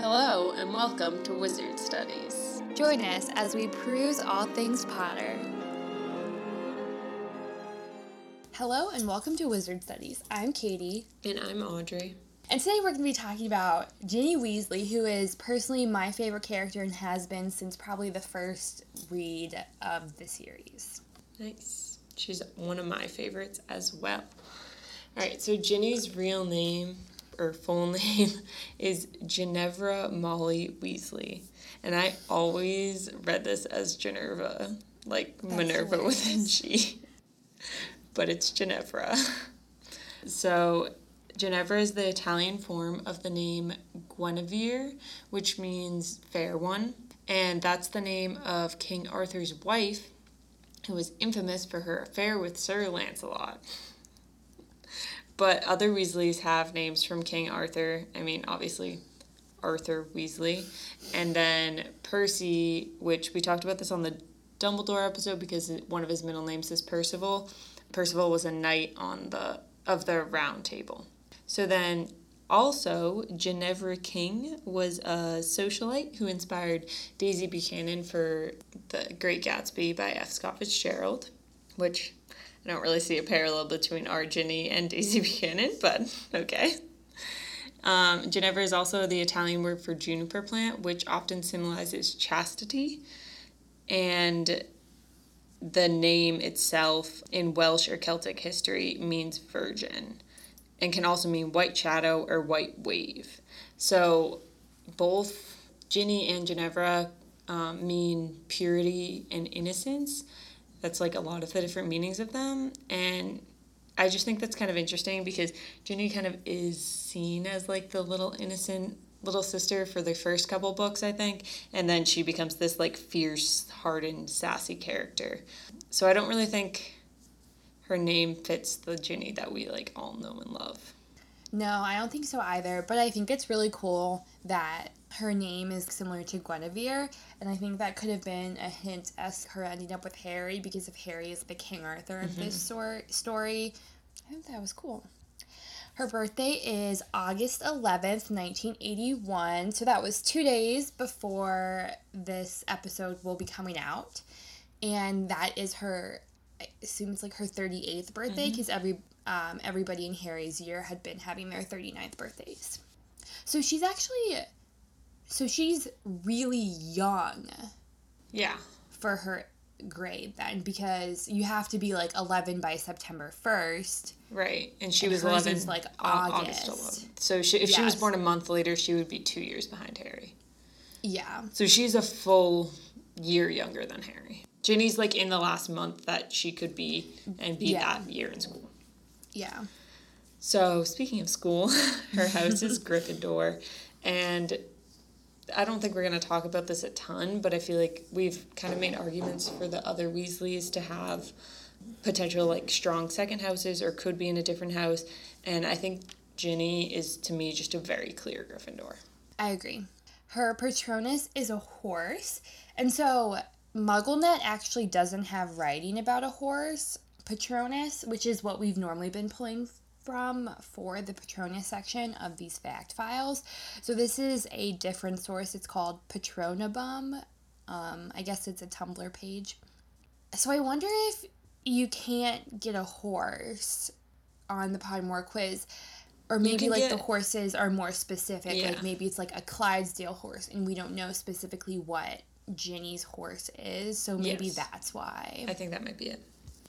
Hello, and welcome to Wizard Studies. Join us as we peruse all things Potter. Hello, and welcome to Wizard Studies. I'm Katie, And I'm Audrey. and today we're going to be talking about Ginny Weasley, who is personally my favorite character and has been since probably the first read of the series. Nice. She's one of my favorites as well. All right, so Ginny's real name or full name is Ginevra Molly Weasley. And I always read this as Ginevra, like Minerva with a G. But it's Ginevra. So Ginevra is the Italian form of the name Guinevere, which means fair one. And that's the name of King Arthur's wife, who was infamous for her affair with Sir Lancelot. But other Weasleys have names from King Arthur. I mean, obviously, Arthur Weasley. And then Percy, which we talked about this on the Dumbledore episode because one of his middle names is Percival. Percival was a knight on the of the round table. So then also Ginevra King was a socialite who inspired Daisy Buchanan for The Great Gatsby by F. Scott Fitzgerald, which I don't really see a parallel between our Ginny and Daisy Buchanan, but okay. Um, Ginevra is also the Italian word for juniper plant, which often symbolizes chastity. And the name itself in Welsh or Celtic history means virgin and can also mean white shadow or white wave. So both Ginny and Ginevra um, mean purity and innocence. That's like a lot of the different meanings of them. And I just think that's kind of interesting because Ginny kind of is seen as like the little innocent little sister for the first couple books, I think. And then she becomes this like fierce, hardened, sassy character. So I don't really think her name fits the Ginny that we like all know and love. No, I don't think so either, but I think it's really cool that her name is similar to Guinevere, and I think that could have been a hint as her ending up with Harry because if Harry is the King Arthur of this mm-hmm. sor- story, I think that was cool. Her birthday is August 11th, 1981, so that was two days before this episode will be coming out, and that is her, I assume it's like her 38th birthday because every um, everybody in Harry's year had been having their 39th birthdays. So she's actually, so she's really young Yeah. for her grade then because you have to be like 11 by September 1st. Right. And she And was 11 is, like, Au- August. 11th. So she, if she was born a month later, she would be two years behind Harry. Yeah. So she's a full year younger than Harry. Ginny's like in the last month that she could be and be Yeah. that year in school. Yeah. So speaking of school, her house is Gryffindor, and I don't think we're gonna talk about this a ton, but I feel like we've kind of made arguments for the other Weasleys to have potential like strong second houses or could be in a different house, and I think Ginny is to me just a very clear Gryffindor. I agree. Her Patronus is a horse. And so MuggleNet actually doesn't have writing about a horse Patronus, which is what we've normally been pulling from for the Patronus section of these fact files. So this is a different source. It's called Patronibum. Um, I guess it's a Tumblr page. So I wonder if you can't get a horse on the Pottermore quiz. Or maybe like the horses are more specific. Yeah. Like maybe it's like a Clydesdale horse and we don't know specifically what Ginny's horse is. So maybe Yes. that's why. I think that might be it.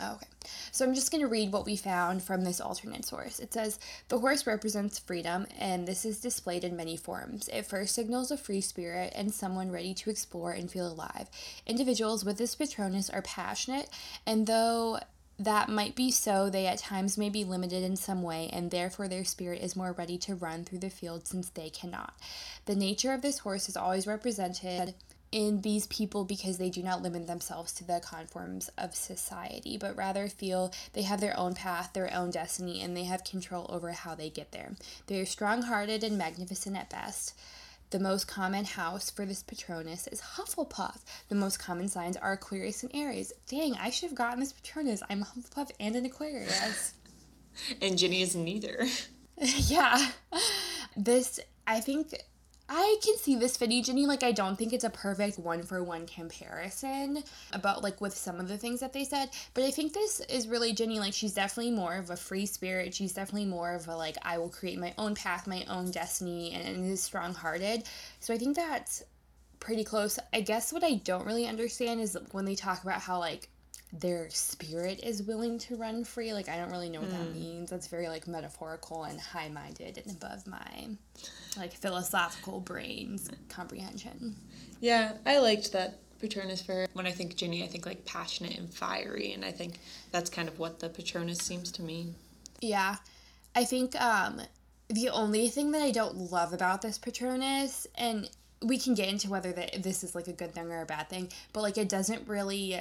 Okay. So I'm just going to read what we found from this alternate source. It says The horse represents freedom, and this is displayed in many forms. It first signals a free spirit and someone ready to explore and feel alive. Individuals with this Patronus are passionate, and though that might be so, they at times may be limited in some way, and therefore their spirit is more ready to run through the field since they cannot. The nature of this horse is always represented in these people because they do not limit themselves to the conforms of society, but rather feel they have their own path, their own destiny, and they have control over how they get there. They are strong hearted and magnificent at best. The most common house for this Patronus is Hufflepuff. The most common signs are Aquarius and Aries. Dang, I should have gotten this Patronus. I'm a Hufflepuff and an Aquarius. and Ginny is neither. yeah. This, I think, I can see this fitting Ginny. Like, I don't think it's a perfect one for one comparison about like with some of the things that they said, but I think this is really Ginny. Like, she's definitely more of a free spirit. She's definitely more of a like, I will create my own path, my own destiny, and, and is strong hearted. So I think that's pretty close. I guess what I don't really understand is when they talk about how like their spirit is willing to run free. Like I don't really know what mm. that hmm. means. That's very like metaphorical and high minded and above my like philosophical brain's comprehension. Yeah, I liked that Patronus for her. When I think Ginny, I think like passionate and fiery, and I think that's kind of what the Patronus seems to mean. Yeah. I think um the only thing that I don't love about this Patronus, and we can get into whether that this is like a good thing or a bad thing, but like it doesn't really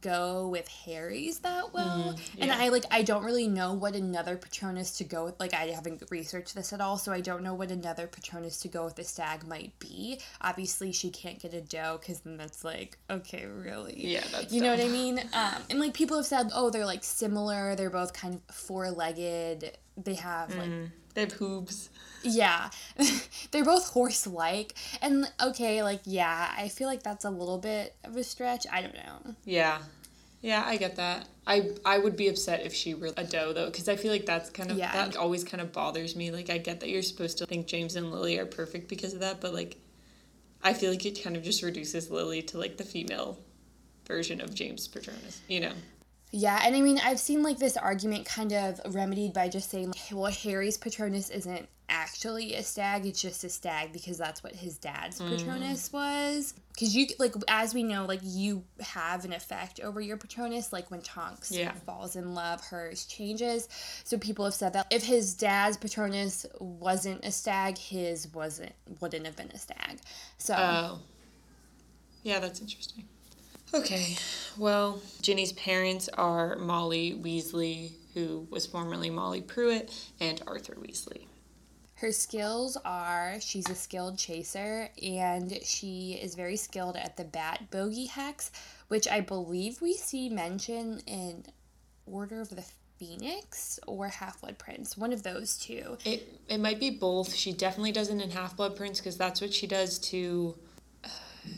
go with Harry's that well. Mm, yeah. And I like I don't really know what another Patronus to go with. Like I haven't researched this at all, so I don't know what another Patronus to go with the stag might be. Obviously, she can't get a doe because then that's like okay, really. Yeah, that's you dumb. know what I mean. Um, and like people have said, oh, they're like similar. They're both kind of four legged. They have like mm, they have hooves. Yeah. They're both horse like. And okay, like, yeah, I feel like that's a little bit of a stretch. I don't know. Yeah. Yeah, I get that. I I would be upset if she were a doe though, because I feel like that's kind of yeah. that always kind of bothers me. Like I get that you're supposed to think James and Lily are perfect because of that, but like I feel like it kind of just reduces Lily to like the female version of James Patronus, you know. Yeah, and I mean, I've seen like this argument kind of remedied by just saying, like, well, Harry's Patronus isn't actually a stag, it's just a stag because that's what his dad's mm. Patronus was. Because you, like, as we know, like, you have an effect over your Patronus. Like, when Tonks yeah. falls in love, hers changes. So people have said that if his dad's Patronus wasn't a stag, his wasn't, wouldn't have been a stag. So. Oh. Yeah, that's interesting. Okay, well, Ginny's parents are Molly Weasley, who was formerly Molly Prewett, and Arthur Weasley. Her skills are she's a skilled chaser and she is very skilled at the bat bogey hex, which I believe we see mentioned in Order of the Phoenix or Half Blood Prince, one of those two. It it might be both. She definitely does it in Half Blood Prince because that's what she does to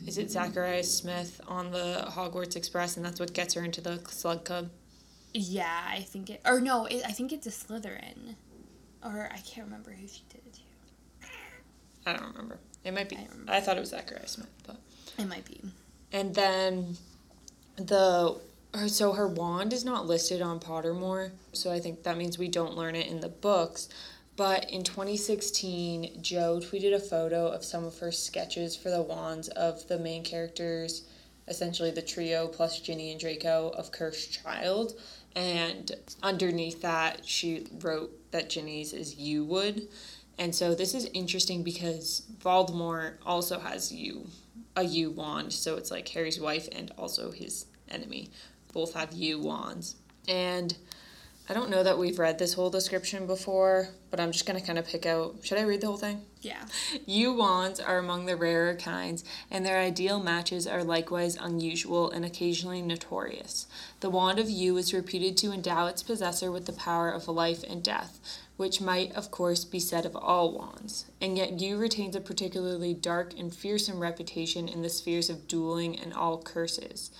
is it Zacharias Smith on the Hogwarts Express, and that's what gets her into the Slug Club. Yeah, I think it. Or no, it, I think it's a Slytherin, or I can't remember who she did it to. I don't remember. It might be. I, I thought it was Zacharias Smith, but it might be. And then the her, so her wand is not listed on Pottermore, so I think that means we don't learn it in the books. But in 2016, Joe tweeted a photo of some of her sketches for the wands of the main characters, essentially the trio plus Ginny and Draco of Cursed Child. And underneath that, she wrote that Ginny's is Yew Wood. And so this is interesting because Voldemort also has Yew, a Yew wand. So it's like Harry's wife and also his enemy both have Yew wands. And I don't know that we've read this whole description before, but I'm just going to kind of pick out. Should I read the whole thing? Yeah. Yew wands are among the rarer kinds, and their ideal matches are likewise unusual and occasionally notorious. The wand of yew is reputed to endow its possessor with the power of life and death, which might, of course, be said of all wands. And yet, yew retains a particularly dark and fearsome reputation in the spheres of dueling and all curses.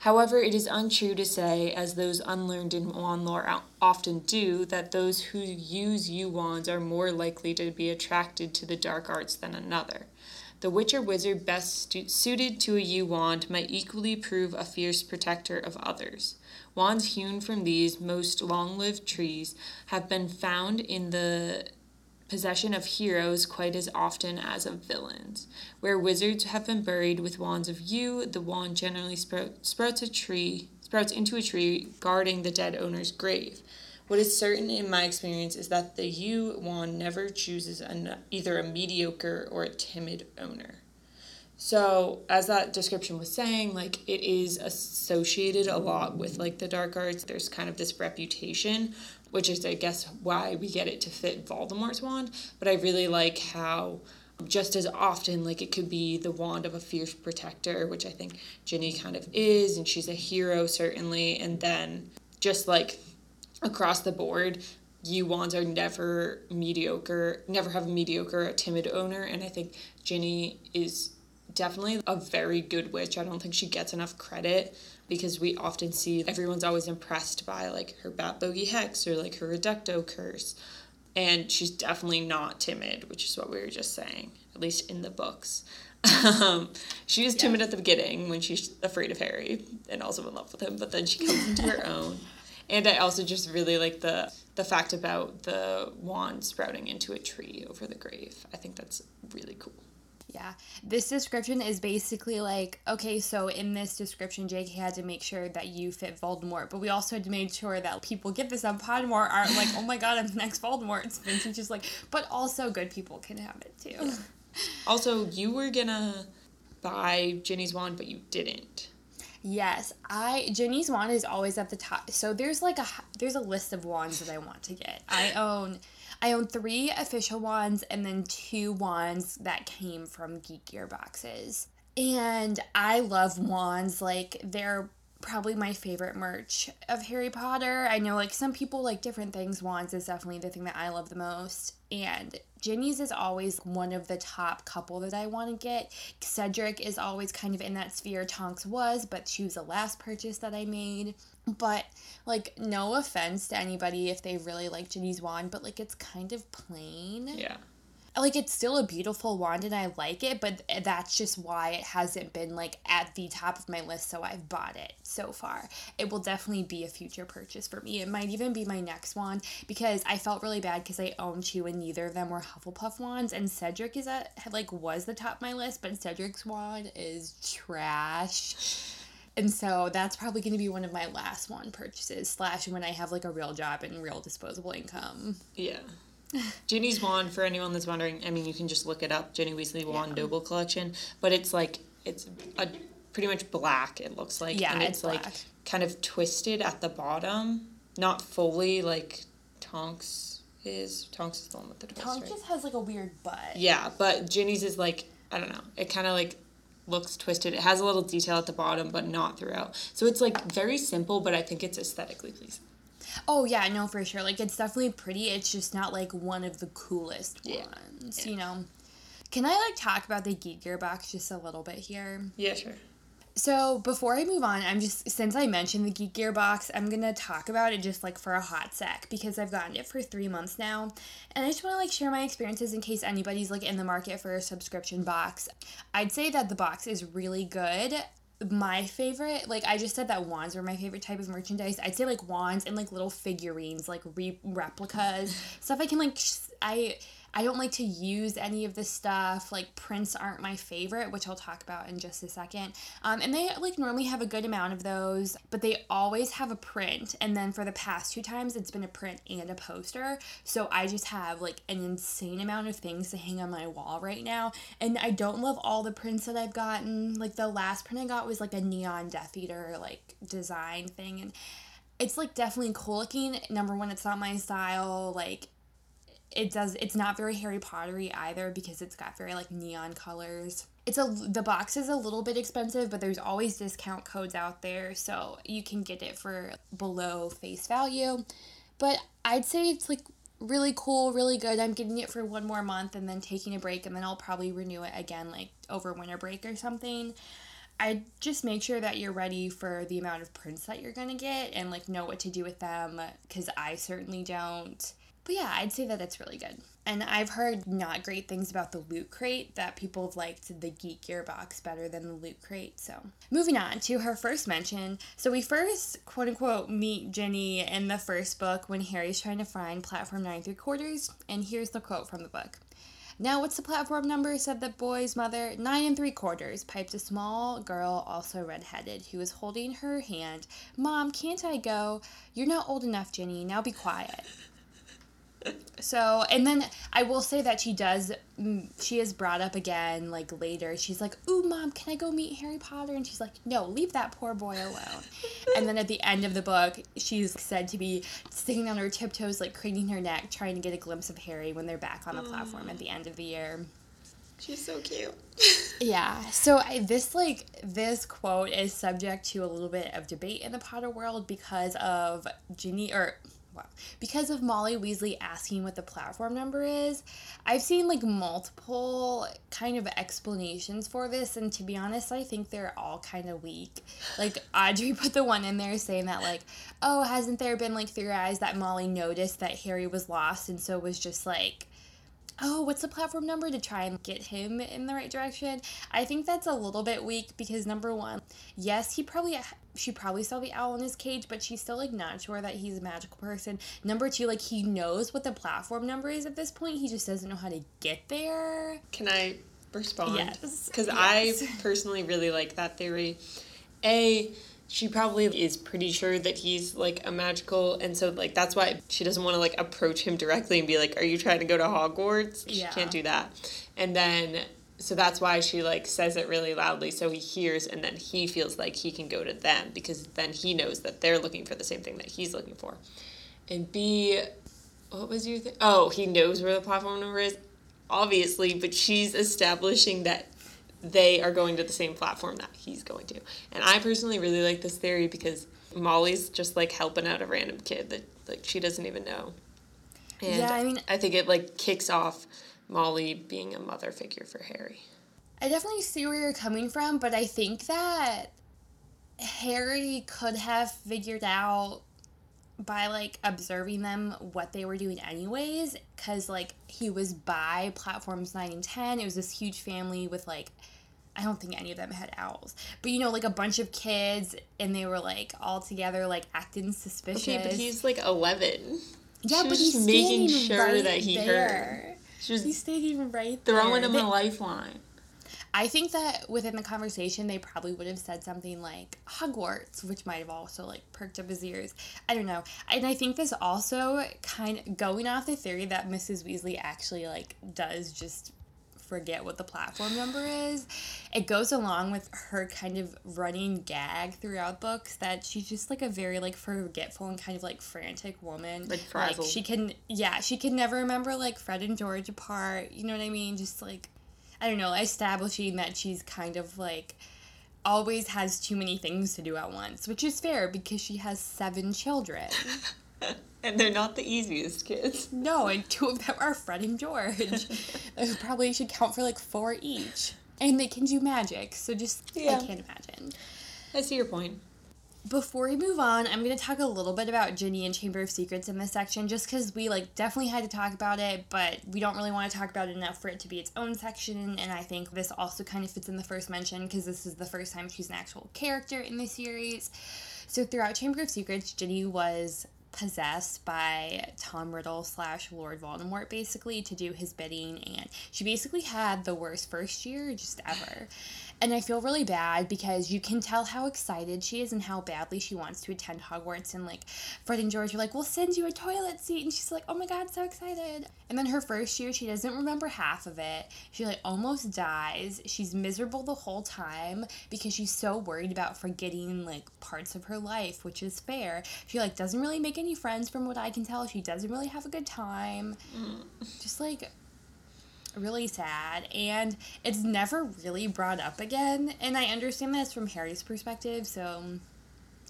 However, it is untrue to say, as those unlearned in wand lore often do, that those who use yew wands are more likely to be attracted to the dark arts than another. The witch or wizard best suited to a yew wand might equally prove a fierce protector of others. Wands hewn from these most long lived trees have been found in the possession of heroes quite as often as of villains. Where wizards have been buried with wands of yew, the wand generally sprout, sprouts a tree, sprouts into a tree guarding the dead owner's grave. What is certain in my experience is that the yew wand never chooses an, either a mediocre or a timid owner. So, as that description was saying, like it is associated a lot with like the dark arts. There's kind of this reputation which is, I guess, why we get it to fit Voldemort's wand. But I really like how just as often like it could be the wand of a fierce protector which i think ginny kind of is and she's a hero certainly and then just like across the board yew wands are never mediocre never have a mediocre a timid owner and i think ginny is definitely a very good witch i don't think she gets enough credit because we often see everyone's always impressed by like her bat bogey hex or like her reducto curse and she's definitely not timid, which is what we were just saying, at least in the books. Um, she was timid yeah. at the beginning when she's afraid of Harry and also in love with him, but then she comes into her own. And I also just really like the the fact about the wand sprouting into a tree over the grave. I think that's really cool. Yeah. This description is basically like, okay, so in this description, JK had to make sure that yew fit Voldemort, but we also had to make sure that people get this on Pottermore aren't like, oh my god, I'm the next Voldemort. It's Vincent just like, but also good people can have it too. Also, you were gonna buy Ginny's wand, but you didn't. Yes, I Ginny's wand is always at the top. So there's like a there's a list of wands that I want to get. I own I own three official wands and then two wands that came from Geek Gear boxes. And I love wands. Like, they're probably my favorite merch of Harry Potter. I know like some people like different things. Wands is definitely the thing that I love the most. And Ginny's is always one of the top couple that I want to get. Cedric is always kind of in that sphere. Tonks was, but she was the last purchase that I made. But like no offense to anybody if they really like Ginny's wand, but like it's kind of plain. Yeah like it's still a beautiful wand and I like it, but that's just why it hasn't been like at the top of my list, so I've bought it so far. It will definitely be a future purchase for me. It might even be my next wand because I felt really bad because I own two and neither of them were Hufflepuff wands, and Cedric is at like was the top of my list, but Cedric's wand is trash. And so that's probably going to be one of my last wand purchases, slash when I have like a real job and real disposable income. Yeah. Ginny's wand, for anyone that's wondering, I mean, you can just look it up, Ginny Weasley Wand yeah. Noble Collection, but it's like, it's a, pretty much black, it looks like. Yeah, and it's, it's like kind of twisted at the bottom, not fully like Tonks is. Tonks is the one with the twist. Tonks right? just has like a weird butt. Yeah, but Ginny's is like, I don't know, it kind of like looks twisted. It has a little detail at the bottom, but not throughout. So it's like very simple, but I think it's aesthetically pleasing. Oh yeah, no for sure. Like it's definitely pretty. It's just not like one of the coolest yeah. ones, yeah. you know. Can I like talk about the Geek Gear box just a little bit here? Yeah, sure. So before I move on, I'm just since I mentioned the Geek Gear box, I'm gonna talk about it just like for a hot sec because I've gotten it for three months now, and I just want to like share my experiences in case anybody's like in the market for a subscription box. I'd say that the box is really good my favorite like i just said that wands were my favorite type of merchandise i'd say like wands and like little figurines like re- replicas stuff i can like i I don't like to use any of this stuff. Like prints aren't my favorite, which I'll talk about in just a second. Um, and they like normally have a good amount of those, but they always have a print. And then for the past two times, it's been a print and a poster. So I just have like an insane amount of things to hang on my wall right now. And I don't love all the prints that I've gotten. Like the last print I got was like a neon Death Eater like design thing, and it's like definitely cool looking. Number one, it's not my style. Like it does it's not very harry pottery either because it's got very like neon colors. It's a the box is a little bit expensive but there's always discount codes out there so you can get it for below face value. But i'd say it's like really cool really good. I'm getting it for one more month and then taking a break and then i'll probably renew it again like over winter break or something. I just make sure that you're ready for the amount of prints that you're gonna get and like know what to do with them because I certainly don't. But yeah, I'd say that it's really good. And I've heard not great things about the Loot Crate, that people have liked the Geek Gear box better than the Loot Crate. So, moving on to her first mention. So, we first, quote unquote, meet Ginny in the first book when Harry's trying to find platform nine three quarters. And here's the quote from the book. Now, what's the platform number? said the boy's mother. Nine and three quarters, piped a small girl, also redheaded, who was holding her hand. Mom, can't I go? You're not old enough, Ginny. Now be quiet. So, and then I will say that she does, mm, she is brought up again, like later. She's like, Ooh, mom, can I go meet Harry Potter? And she's like, No, leave that poor boy alone. and then at the end of the book, she's said to be sitting on her tiptoes, like craning her neck, trying to get a glimpse of Harry when they're back on the platform at the end of the year. She's so cute. Yeah. So I, this like this quote is subject to a little bit of debate in the Potter world because of Ginny or wow, because of Molly Weasley asking what the platform number is. I've seen like multiple kind of explanations for this, and to be honest, I think they're all kind of weak. Like Audrey put the one in there saying that like, oh, hasn't there been like theorized that Molly noticed that Harry was lost and so was just like oh, what's the platform number to try and get him in the right direction? I think that's a little bit weak because number one, yes, he probably she probably saw the owl in his cage, but she's still like not sure that he's a magical person. Number two, like he knows what the platform number is at this point. He just doesn't know how to get there. Can I respond? Yes. Because Yes. I personally really like that theory. A, she probably is pretty sure that he's like a magical, and so like that's why she doesn't want to like approach him directly and be like, "Are you trying to go to Hogwarts?" She Yeah. can't do that. And then so that's why she like says it really loudly so he hears and then he feels like he can go to them because then he knows that they're looking for the same thing that he's looking for. And B, what was your thing? Oh, he knows where the platform number is, obviously, but she's establishing that they are going to the same platform that he's going to. And I personally really like this theory because Molly's just like helping out a random kid that like she doesn't even know. And Yeah, I mean- I think it like kicks off Molly being a mother figure for Harry. I definitely see where you're coming from, but I think that Harry could have figured out by like observing them what they were doing anyways cuz like he was by platforms 9 and 10 it was this huge family with like I don't think any of them had owls but you know like a bunch of kids and they were like all together like acting suspicious Okay, but he's like 11. yeah she but he's making sure right that he there. heard. She was he's standing right throwing him They- a lifeline. I think that within the conversation, they probably would have said something like Hogwarts, which might have also like perked up his ears. I don't know. And I think this also kind of going off the theory that Mrs. Weasley actually like does just forget what the platform number is. It goes along with her kind of running gag throughout books that she's just like a very like forgetful and kind of like frantic woman. Like frazzled. she can yeah, she can never remember like Fred and George apart. You know what I mean? Just like I don't know, establishing that she's kind of like always has too many things to do at once, which is fair because she has seven children. And they're not the easiest kids. no, and two of them are Fred and George. who probably should count for like four each. And they can do magic, so just Yeah. I can't imagine. I see your point. Before we move on, I'm going to talk a little bit about Ginny and Chamber of Secrets in this section just because we like definitely had to talk about it, but we don't really want to talk about it enough for it to be its own section. And I think this also kind of fits in the first mention because this is the first time she's an actual character in the series. So throughout Chamber of Secrets, Ginny was possessed by Tom Riddle slash Lord Voldemort basically to do his bidding, and she basically had the worst first year just ever. And I feel really bad because you can tell how excited she is and how badly she wants to attend Hogwarts. And like Fred and George are like, we'll send you a toilet seat. And she's like, oh my God, so excited. And then her first year, she doesn't remember half of it. She like almost dies. She's miserable the whole time because she's so worried about forgetting like parts of her life, which is fair. She like doesn't really make any friends from what I can tell. She doesn't really have a good time. Mm. Just like really sad and it's never really brought up again and i understand that it's from harry's perspective so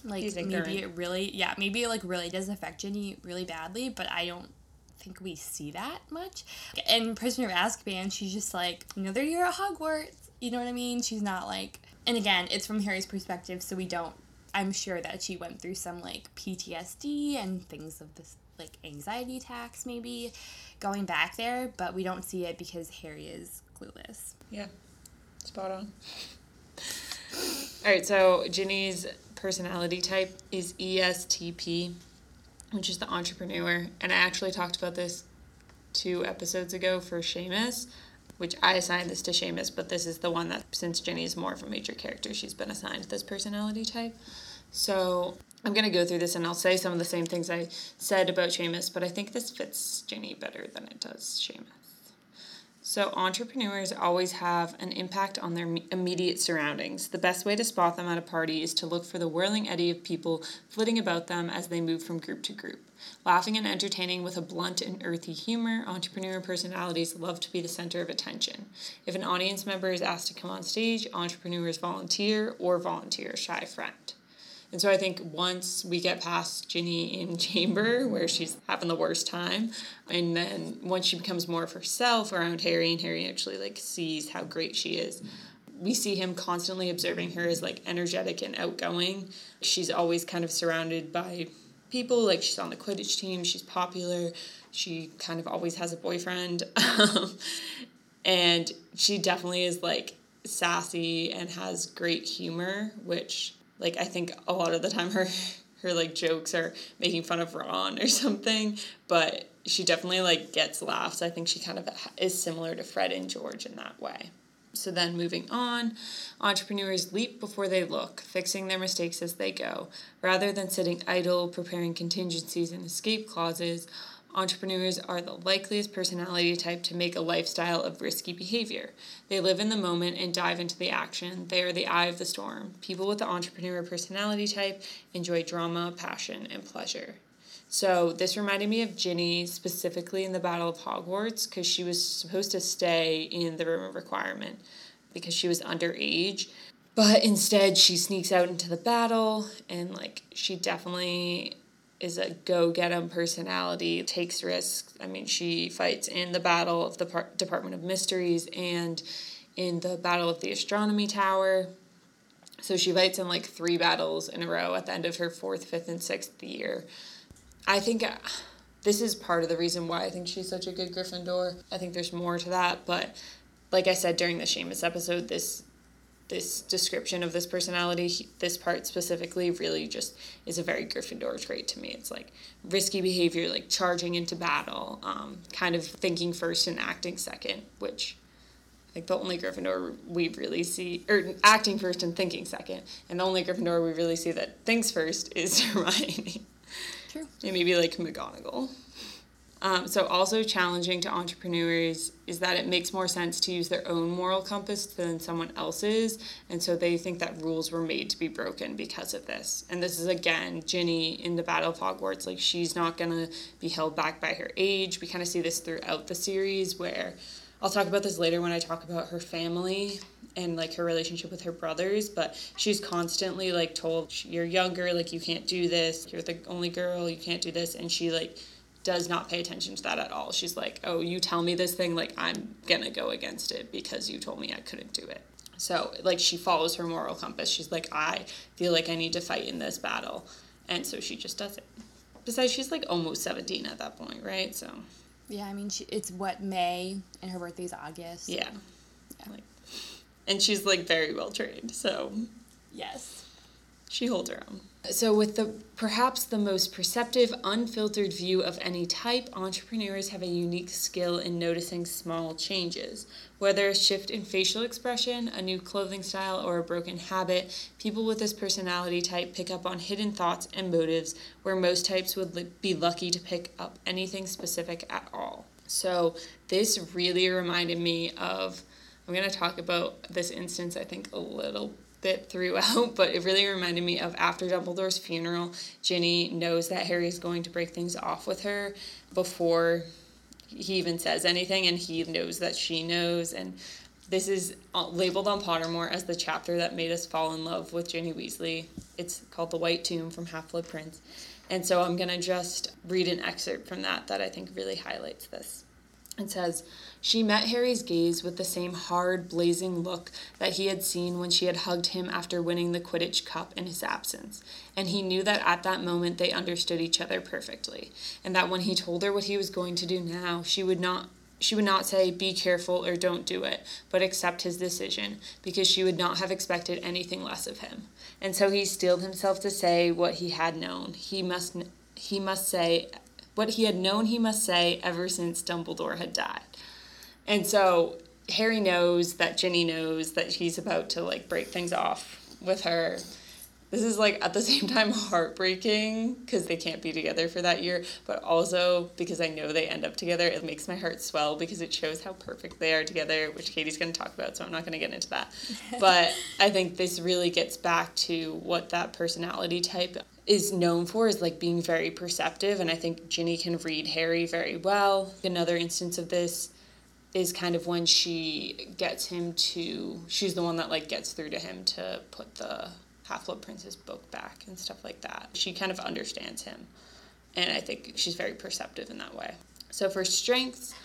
like maybe it really yeah maybe it like really does affect ginny really badly but i don't think we see that much. And prisoner of azkaban she's just like another year at hogwarts you know what i mean? She's not like and again it's from harry's perspective so we don't i'm sure that she went through some like ptsd and things of this like anxiety attacks maybe going back there but we don't see it because harry is clueless Yeah, spot on. All right, so Ginny's personality type is ESTP, which is the entrepreneur. And I actually talked about this two episodes ago for Seamus, which I assigned this to Seamus, but this is the one that, since Ginny is more of a major character, she's been assigned this personality type. So I'm going to go through this and I'll say some of the same things I said about Seamus, but I think this fits Ginny better than it does Seamus. So, entrepreneurs always have an impact on their immediate surroundings. The best way to spot them at a party is to look for the whirling eddy of people flitting about them as they move from group to group. Laughing and entertaining with a blunt and earthy humor, entrepreneur personalities love to be the center of attention. If an audience member is asked to come on stage, entrepreneurs volunteer or volunteer a shy friend. And so I think once we get past Ginny in chamber, where she's having the worst time, and then once she becomes more of herself around Harry, and Harry actually like sees how great she is, we see him constantly observing her as like energetic and outgoing. She's always kind of surrounded by people. Like she's on the Quidditch team, she's popular, she kind of always has a boyfriend, um, and she definitely is like sassy and has great humor, which like I think a lot of the time her her like jokes are making fun of Ron or something, but she definitely like gets laughs. I think she kind of is similar to Fred and George in that way. So then moving on, entrepreneurs leap before they look, fixing their mistakes as they go. Rather than sitting idle, preparing contingencies and escape clauses, Entrepreneurs are the likeliest personality type to make a lifestyle of risky behavior. They live in the moment and dive into the action. They are the eye of the storm. People with the entrepreneur personality type enjoy drama, passion, and pleasure. So, this reminded me of Ginny specifically in the Battle of Hogwarts because she was supposed to stay in the room of requirement because she was underage. But instead, she sneaks out into the battle and, like, she definitely is a go get 'em personality, takes risks. I mean, she fights in the Battle of the Par- Department of Mysteries and in the Battle of the Astronomy Tower. So she fights in like three battles in a row at the end of her fourth, fifth, and sixth year. I think uh, this is part of the reason why I think she's such a good Gryffindor. I think there's more to that, but like I said during the Seamus episode, this this description of this personality, this part specifically, really just is a very Gryffindor trait to me. It's like risky behavior, like charging into battle, um, kind of thinking first and acting second, which I think the only Gryffindor we really see, or acting first and thinking second, and the only Gryffindor we really see that thinks first is Hermione. True. And maybe like McGonagall. Um, so, also challenging to entrepreneurs is that it makes more sense to use their own moral compass than someone else's. And so they think that rules were made to be broken because of this. And this is again Ginny in the Battle of Hogwarts. Like, she's not going to be held back by her age. We kind of see this throughout the series where I'll talk about this later when I talk about her family and like her relationship with her brothers but she's constantly like told you're younger like you can't do this you're the only girl you can't do this and she like does not pay attention to that at all. She's like, "Oh, you tell me this thing, like I'm going to go against it because you told me I couldn't do it." So, like she follows her moral compass. She's like, "I feel like I need to fight in this battle." And so she just does it. Besides, she's like almost 17 at that point, right? So Yeah, I mean, she, it's what May and her birthday's August. Yeah. yeah. Like and she's like very well trained. So Yes. She holds her own. So, with the perhaps the most perceptive, unfiltered view of any type, entrepreneurs have a unique skill in noticing small changes. Whether a shift in facial expression, a new clothing style, or a broken habit, people with this personality type pick up on hidden thoughts and motives where most types would be lucky to pick up anything specific at all. So, this really reminded me of. I'm going to talk about this instance, I think, a little bit throughout, but it really reminded me of after Dumbledore's funeral, Ginny knows that Harry is going to break things off with her before he even says anything, and he knows that she knows. And this is labeled on Pottermore as the chapter that made us fall in love with Ginny Weasley. It's called The White Tomb from Half Blood Prince. And so I'm going to just read an excerpt from that that I think really highlights this. It says, She met Harry's gaze with the same hard, blazing look that he had seen when she had hugged him after winning the Quidditch Cup in his absence, and he knew that at that moment they understood each other perfectly, and that when he told her what he was going to do now, she would not she would not say be careful or don't do it, but accept his decision, because she would not have expected anything less of him. And so he steeled himself to say what he had known. He must he must say what he had known he must say ever since Dumbledore had died. And so Harry knows that Ginny knows that he's about to like break things off with her. this is like at the same time heartbreaking because they can't be together for that year, but also because I know they end up together, it makes my heart swell because it shows how perfect they are together, which Katie's going to talk about, so I'm not going to get into that. but I think this really gets back to what that personality type is known for is like being very perceptive and I think Ginny can read Harry very well. Another instance of this is kind of when she gets him to she's the one that like gets through to him to put the Half Blood Prince's book back and stuff like that. She kind of understands him. And I think she's very perceptive in that way. So for strengths,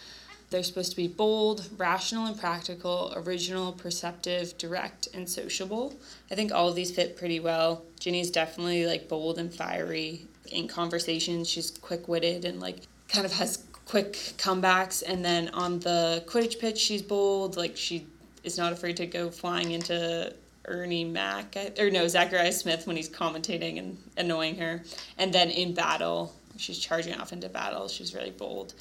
they're supposed to be bold, rational and practical, original, perceptive, direct, and sociable. I think all of these fit pretty well. Ginny's definitely like bold and fiery in conversations. She's quick witted and like kind of has quick comebacks. And then on the Quidditch pitch, she's bold. Like she is not afraid to go flying into Ernie Mac or no Zacharias Smith when he's commentating and annoying her. And then in battle, she's charging off into battle. She's really bold.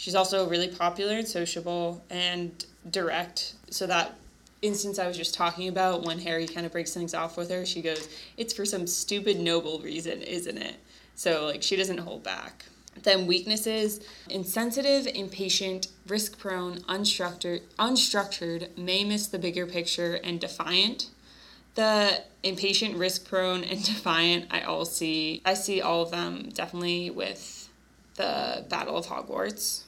She's also really popular and sociable and direct. So that instance I was just talking about when Harry kind of breaks things off with her, she goes, "It's for some stupid noble reason, isn't it?" So like she doesn't hold back. Then weaknesses insensitive, impatient, risk prone, unstructured, unstructured, may miss the bigger picture, and defiant. The impatient, risk prone, and defiant, I all see I see all of them definitely with the Battle of Hogwarts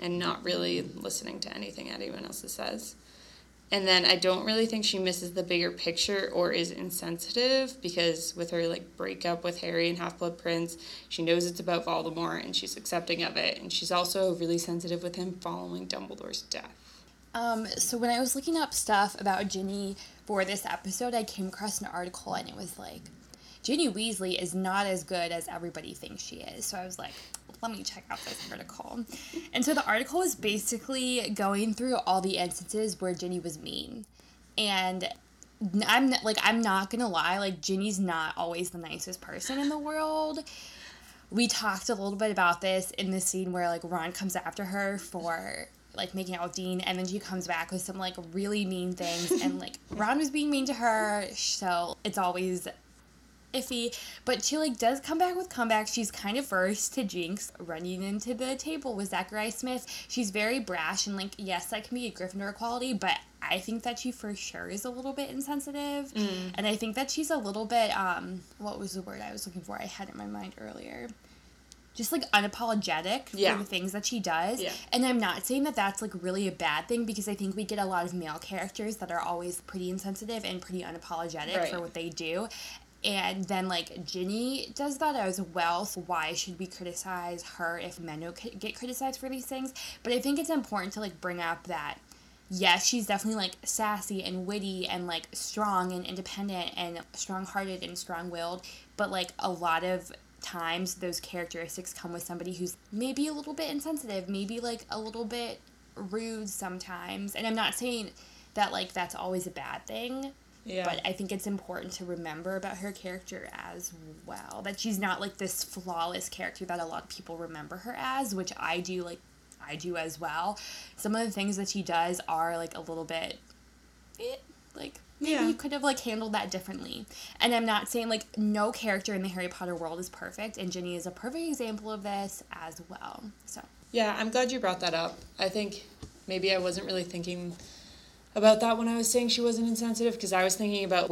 and not really listening to anything anyone else says. And then I don't really think she misses the bigger picture or is insensitive because with her like breakup with Harry and Half Blood Prince, she knows it's about Voldemort and she's accepting of it. And she's also really sensitive with him following Dumbledore's death. Um, so when I was looking up stuff about Ginny for this episode, I came across an article and it was like, Ginny Weasley is not as good as everybody thinks she is. So I was like, let me check out this article. And so the article is basically going through all the instances where Ginny was mean. And I'm like I'm not going to lie, like Ginny's not always the nicest person in the world. We talked a little bit about this in the scene where like Ron comes after her for like making out with Dean and then she comes back with some like really mean things and like Ron was being mean to her so it's always iffy, but she like does come back with comebacks. She's kind of first to Jinx running into the table with Zacharias Smith. She's very brash and like yes, that can be a Gryffindor quality, but I think that she for sure is a little bit insensitive, mm. and I think that she's a little bit um what was the word I was looking for? I had in my mind earlier. Just like unapologetic yeah. for the things that she does. Yeah. And I'm not saying that that's like really a bad thing because I think we get a lot of male characters that are always pretty insensitive and pretty unapologetic right. for what they do and then like Ginny does that as well. So why should we criticize her if men don't get criticized for these things? But I think it's important to like bring up that yes, she's definitely like sassy and witty and like strong and independent and strong-hearted and strong-willed, but like a lot of times those characteristics come with somebody who's maybe a little bit insensitive, maybe like a little bit rude sometimes. And I'm not saying that like that's always a bad thing yeah. But I think it's important to remember about her character as well. That she's not like this flawless character that a lot of people remember her as, which I do like I do as well. Some of the things that she does are like a little bit eh, like maybe yeah. you could have like handled that differently. And I'm not saying like no character in the Harry Potter world is perfect and Ginny is a perfect example of this as well. So Yeah, I'm glad you brought that up. I think maybe I wasn't really thinking about that when I was saying she wasn't insensitive because I was thinking about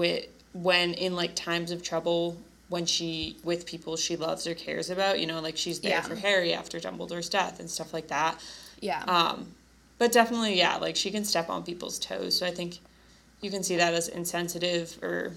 when in like times of trouble when she with people she loves or cares about, you know, like she's there yeah. for Harry after Dumbledore's death and stuff like that. Yeah. Um, but definitely, yeah, like she can step on people's toes. So I think you can see that as insensitive or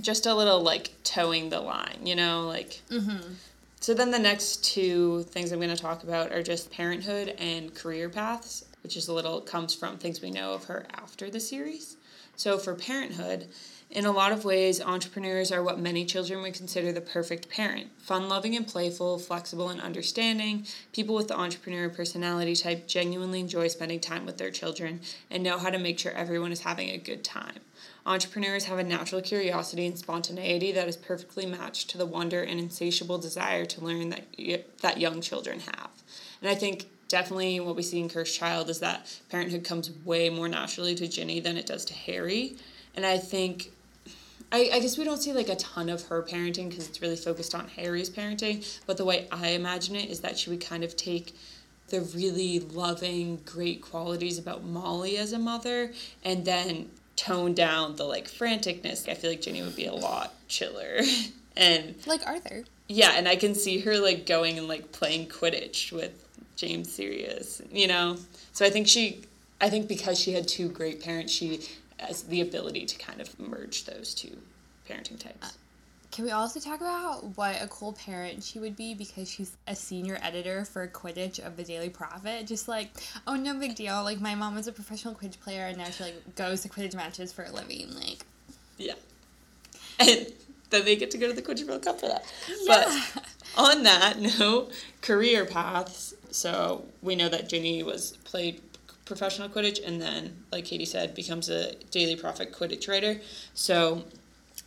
just a little like towing the line, you know, like. Mm-hmm. So then the next two things I'm going to talk about are just parenthood and career paths which is a little comes from things we know of her after the series. So for parenthood, in a lot of ways, entrepreneurs are what many children would consider the perfect parent. Fun loving and playful, flexible and understanding, people with the entrepreneur personality type genuinely enjoy spending time with their children and know how to make sure everyone is having a good time. Entrepreneurs have a natural curiosity and spontaneity that is perfectly matched to the wonder and insatiable desire to learn that, that young children have. And I think definitely what we see in Cursed Child is that parenthood comes way more naturally to Ginny than it does to Harry. And I think I, I guess we don't see like a ton of her parenting because it's really focused on Harry's parenting. But the way I imagine it is that she would kind of take the really loving, great qualities about Molly as a mother and then tone down the like franticness. I feel like Ginny would be a lot chiller. and like Arthur. Yeah, and I can see her like going and like playing Quidditch with James Sirius, you know? So I think she I think because she had two great parents, she has the ability to kind of merge those two parenting types. Uh, can we also talk about what a cool parent she would be because she's a senior editor for Quidditch of the Daily Prophet? Just like, oh, no big deal. Like, my mom was a professional Quidditch player and now she, like, goes to Quidditch matches for a living. Like, yeah. And then they get to go to the Quidditch World Cup for that. Yeah. But on that note, career paths. So we know that Ginny was played professional Quidditch and then, like Katie said, becomes a Daily Prophet Quidditch writer. So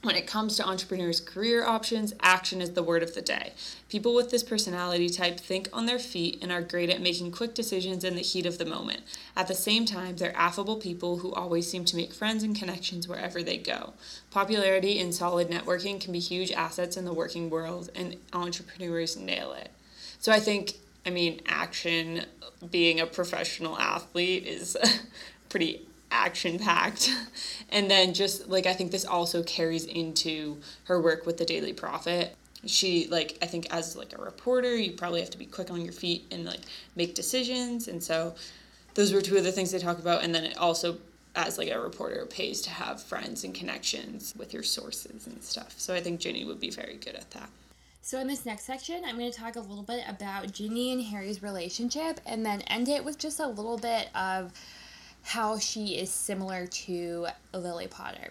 when it comes to entrepreneurs' career options, action is the word of the day. People with this personality type think on their feet and are great at making quick decisions in the heat of the moment. At the same time, they're affable people who always seem to make friends and connections wherever they go. Popularity and solid networking can be huge assets in the working world, and entrepreneurs nail it. So I think, I mean, action, being a professional athlete is pretty action packed. and then just like I think this also carries into her work with the Daily Prophet. She like I think as like a reporter, you probably have to be quick on your feet and like make decisions. And so those were two of the things they talk about. And then it also as like a reporter pays to have friends and connections with your sources and stuff. So I think Ginny would be very good at that. So, in this next section, I'm going to talk a little bit about Ginny and Harry's relationship and then end it with just a little bit of how she is similar to Lily Potter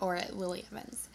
or Lily Evans.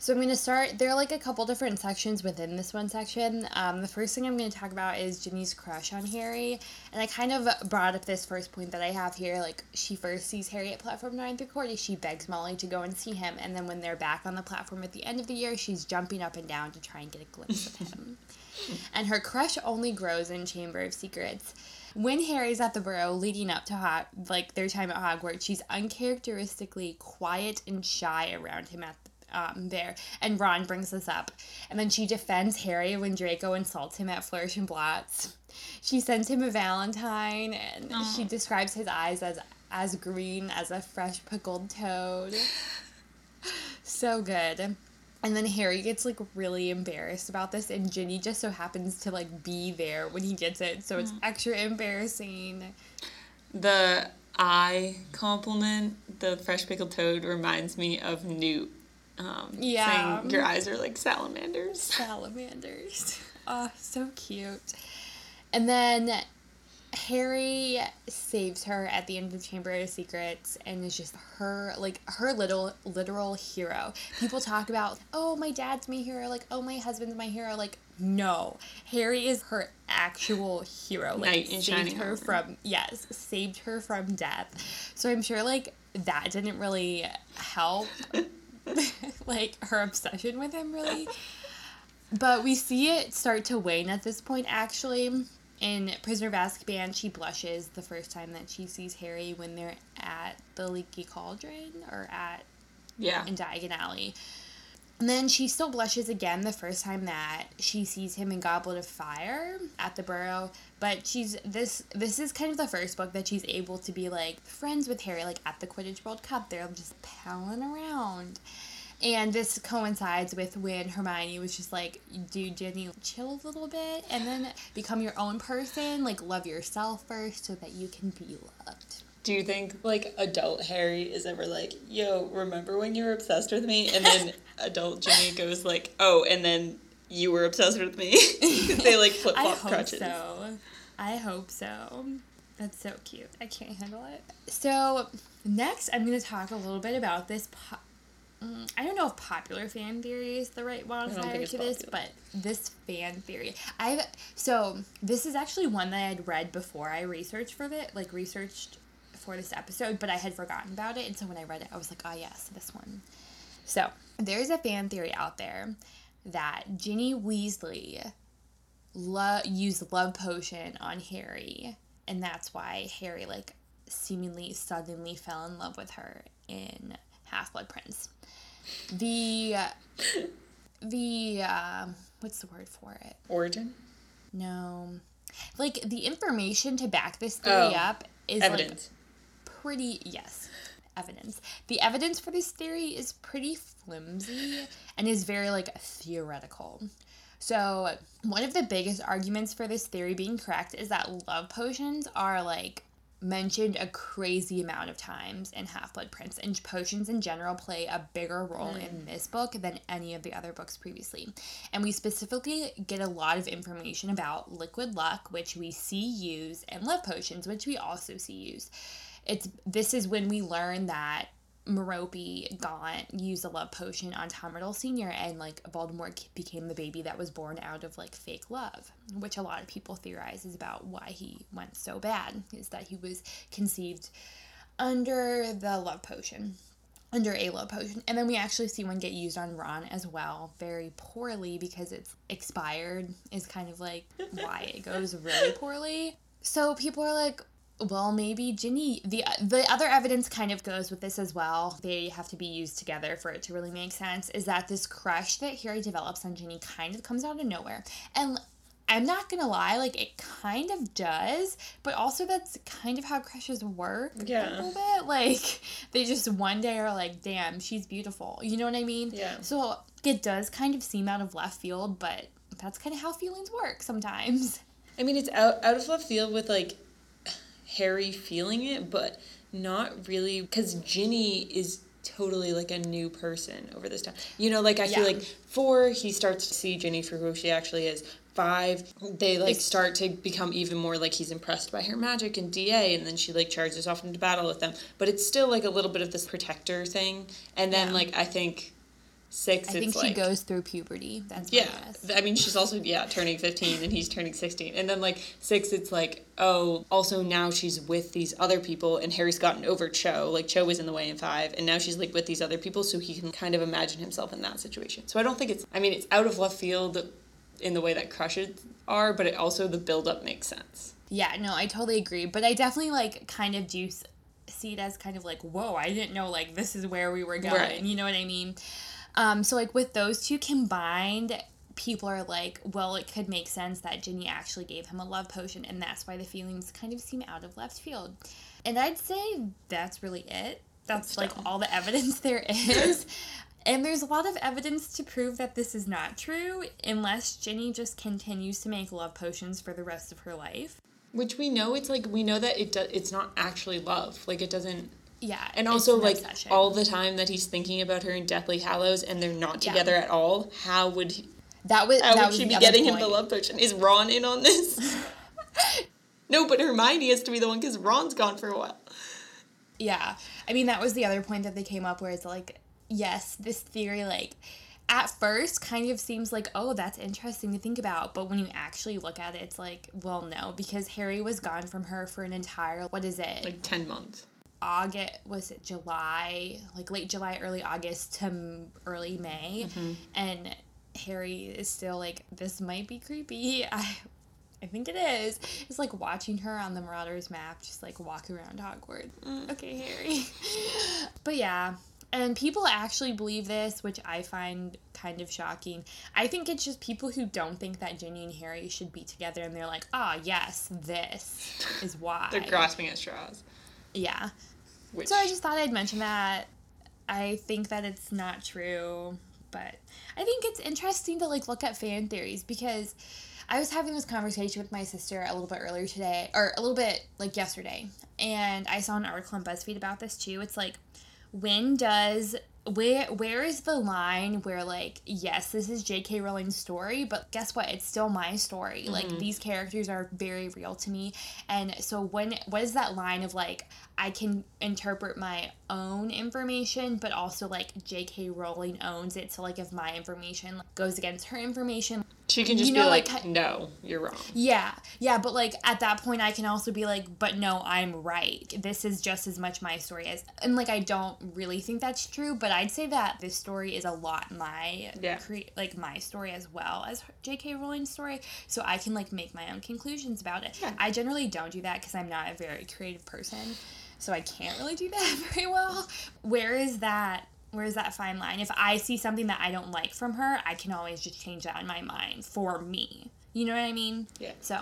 So I'm going to start. There are like a couple different sections within this one section. Um, the first thing I'm going to talk about is Ginny's crush on Harry, and I kind of brought up this first point that I have here. Like she first sees Harry at platform nine through quarter, she begs Molly to go and see him, and then when they're back on the platform at the end of the year, she's jumping up and down to try and get a glimpse of him. and her crush only grows in Chamber of Secrets. When Harry's at the Burrow leading up to hot like their time at Hogwarts, she's uncharacteristically quiet and shy around him at um, there. And Ron brings this up. And then she defends Harry when Draco insults him at Flourish and Blotts. She sends him a Valentine and Aww. she describes his eyes as as green as a fresh pickled toad. so good. And then Harry gets like really embarrassed about this, and Ginny just so happens to like be there when he gets it, so it's mm. extra embarrassing. The eye compliment, the fresh pickled toad, reminds me of Newt. Um, yeah. Saying your eyes are like salamanders. Salamanders. oh, so cute. And then Harry saves her at the end of Chamber of Secrets and is just her like her little literal hero. People talk about, "Oh, my dad's my hero," like, "Oh, my husband's my hero." Like, no. Harry is her actual hero. Like saved her from yes, saved her from death. So I'm sure like that didn't really help like her obsession with him really. But we see it start to wane at this point actually in Prisoner of Azkaban, she blushes the first time that she sees Harry when they're at the Leaky Cauldron or at yeah in Diagon Alley. And then she still blushes again the first time that she sees him in Goblet of Fire at the Burrow. But she's this this is kind of the first book that she's able to be like friends with Harry, like at the Quidditch World Cup. They're just palling around. And this coincides with when Hermione was just like, dude, Ginny, chill a little bit and then become your own person. Like, love yourself first so that you can be loved. Do you think, like, adult Harry is ever like, yo, remember when you were obsessed with me? And then adult Ginny goes, like, oh, and then you were obsessed with me? they, like, flip flop crutches. so. I hope so. That's so cute. I can't handle it. So, next, I'm going to talk a little bit about this po- Mm, I don't know if popular fan theory is the right modifier to this, but this fan theory, I've so this is actually one that I had read before I researched for it, like researched for this episode, but I had forgotten about it, and so when I read it, I was like, oh yes, this one. So there's a fan theory out there that Ginny Weasley lo- used love potion on Harry, and that's why Harry like seemingly suddenly fell in love with her in Half Blood Prince. the the uh, what's the word for it? Origin? No, like the information to back this theory Oh, up is Evidence. like pretty yes evidence the evidence for this theory is pretty flimsy and is very like theoretical so one of the biggest arguments for this theory being correct is that love potions are like mentioned a crazy amount of times in Half Blood Prince, and potions in general play a bigger role in mm. this book than any of the other books previously. And we specifically get a lot of information about liquid luck, which we see used, and love potions, which we also see used. It's this is when we learn that Merope Gaunt used a love potion on Tom Riddle Sr. and like Voldemort became the baby that was born out of like fake love, which a lot of people theorize is about why he went so bad, is that he was conceived under the love potion. Under a love potion. And then we actually see one get used on Ron as well, very poorly because it's expired, is kind of like why it goes really poorly. So people are like, well, maybe Ginny. The the other evidence kind of goes with this as well. They have to be used together for it to really make sense. Is that this crush that Harry develops on Ginny kind of comes out of nowhere, and I'm not gonna lie, like it kind of does, but also that's kind of how crushes work Yeah. a little bit. Like they just one day are like, "Damn, she's beautiful." You know what I mean? Yeah. So it does kind of seem out of left field, but that's kind of how feelings work sometimes. I mean, it's out out of left field with like Harry feeling it, but not really because Ginny is totally like a new person over this time. You know, like I feel like four, he starts to see Ginny for who she actually is. Five, they like It's- start to become even more like he's impressed by her magic and DA, and then she like charges off into battle with them. But it's still like a little bit of this protector thing. And then Yeah. like I think six, I it's think she like goes through puberty. That's yeah. I mean, she's also yeah turning fifteen, and he's turning sixteen, and then like six, it's like oh, also now she's with these other people, and Harry's gotten over Cho. Like Cho was in the way in five, and now she's like with these other people, so he can kind of imagine himself in that situation. So I don't think it's. I mean, it's out of left field in the way that crushes are, but it also the build up makes sense. Yeah, no, I totally agree. But I definitely like kind of do see it as kind of like, whoa, I didn't know like this is where we were going. Right. You know what I mean? Um, so like with those two combined, people are like, well, it could make sense that Ginny actually gave him a love potion, and that's why the feelings kind of seem out of left field. And I'd say that's really it. That's like all the evidence there is. And there's a lot of evidence to prove that this is not true unless Ginny just continues to make love potions for the rest of her life. Which we know it's like we know that it do, it's not actually love. Like it doesn't Yeah. And also, like obsession. all the time that he's thinking about her in Deathly Hallows, and they're not Yeah. together at all. How would he, that was how that would was she be getting him the love potion? Is Ron in on this? no, but Hermione has to be the one because Ron's gone for a while. Yeah. I mean that was the other point that they came up where it's like, yes, this theory like at first kind of seems like, oh, that's interesting to think about, but when you actually look at it, it's like, well, no, because Harry was gone from her for an entire what is it? Like ten months. August was it July, like late July, early August to m- early May, and Harry is still like this might be creepy. I I think it is. It's like watching her on the Marauders map, just like walk around Hogwarts. Okay, Harry. but yeah. And people actually believe this, which I find kind of shocking. I think it's just people who don't think that Ginny and Harry should be together, and they're like, "Ah, yes, this is why." They're grasping at straws. yeah. Which So I just thought I'd mention that. I think that it's not true, but I think it's interesting to like look at fan theories because I was having this conversation with my sister a little bit earlier today, or a little bit like yesterday, and I saw an article on BuzzFeed about this too. It's like, when does where where is the line where like yes this is jk rowling's story but guess what it's still my story like mm-hmm. these characters are very real to me and so when what is that line of like i can interpret my own information but also like jk rowling owns it so like if my information goes against her information she can just you be like, like, no, you're wrong. yeah, yeah, but like at that point, I can also be like, but no, I'm right. This is just as much my story as, and like I don't really think that's true, but I'd say that this story is a lot my, Yeah. cre- like my story as well as J.K. Rowling's story, so I can like make my own conclusions about it. Yeah. I generally don't do that because I'm not a very creative person, so I can't really do that very well. Where is that? where's that fine line? If I see something that I don't like from her, I can always just change that in my mind for me. You know what I mean? Yeah. So,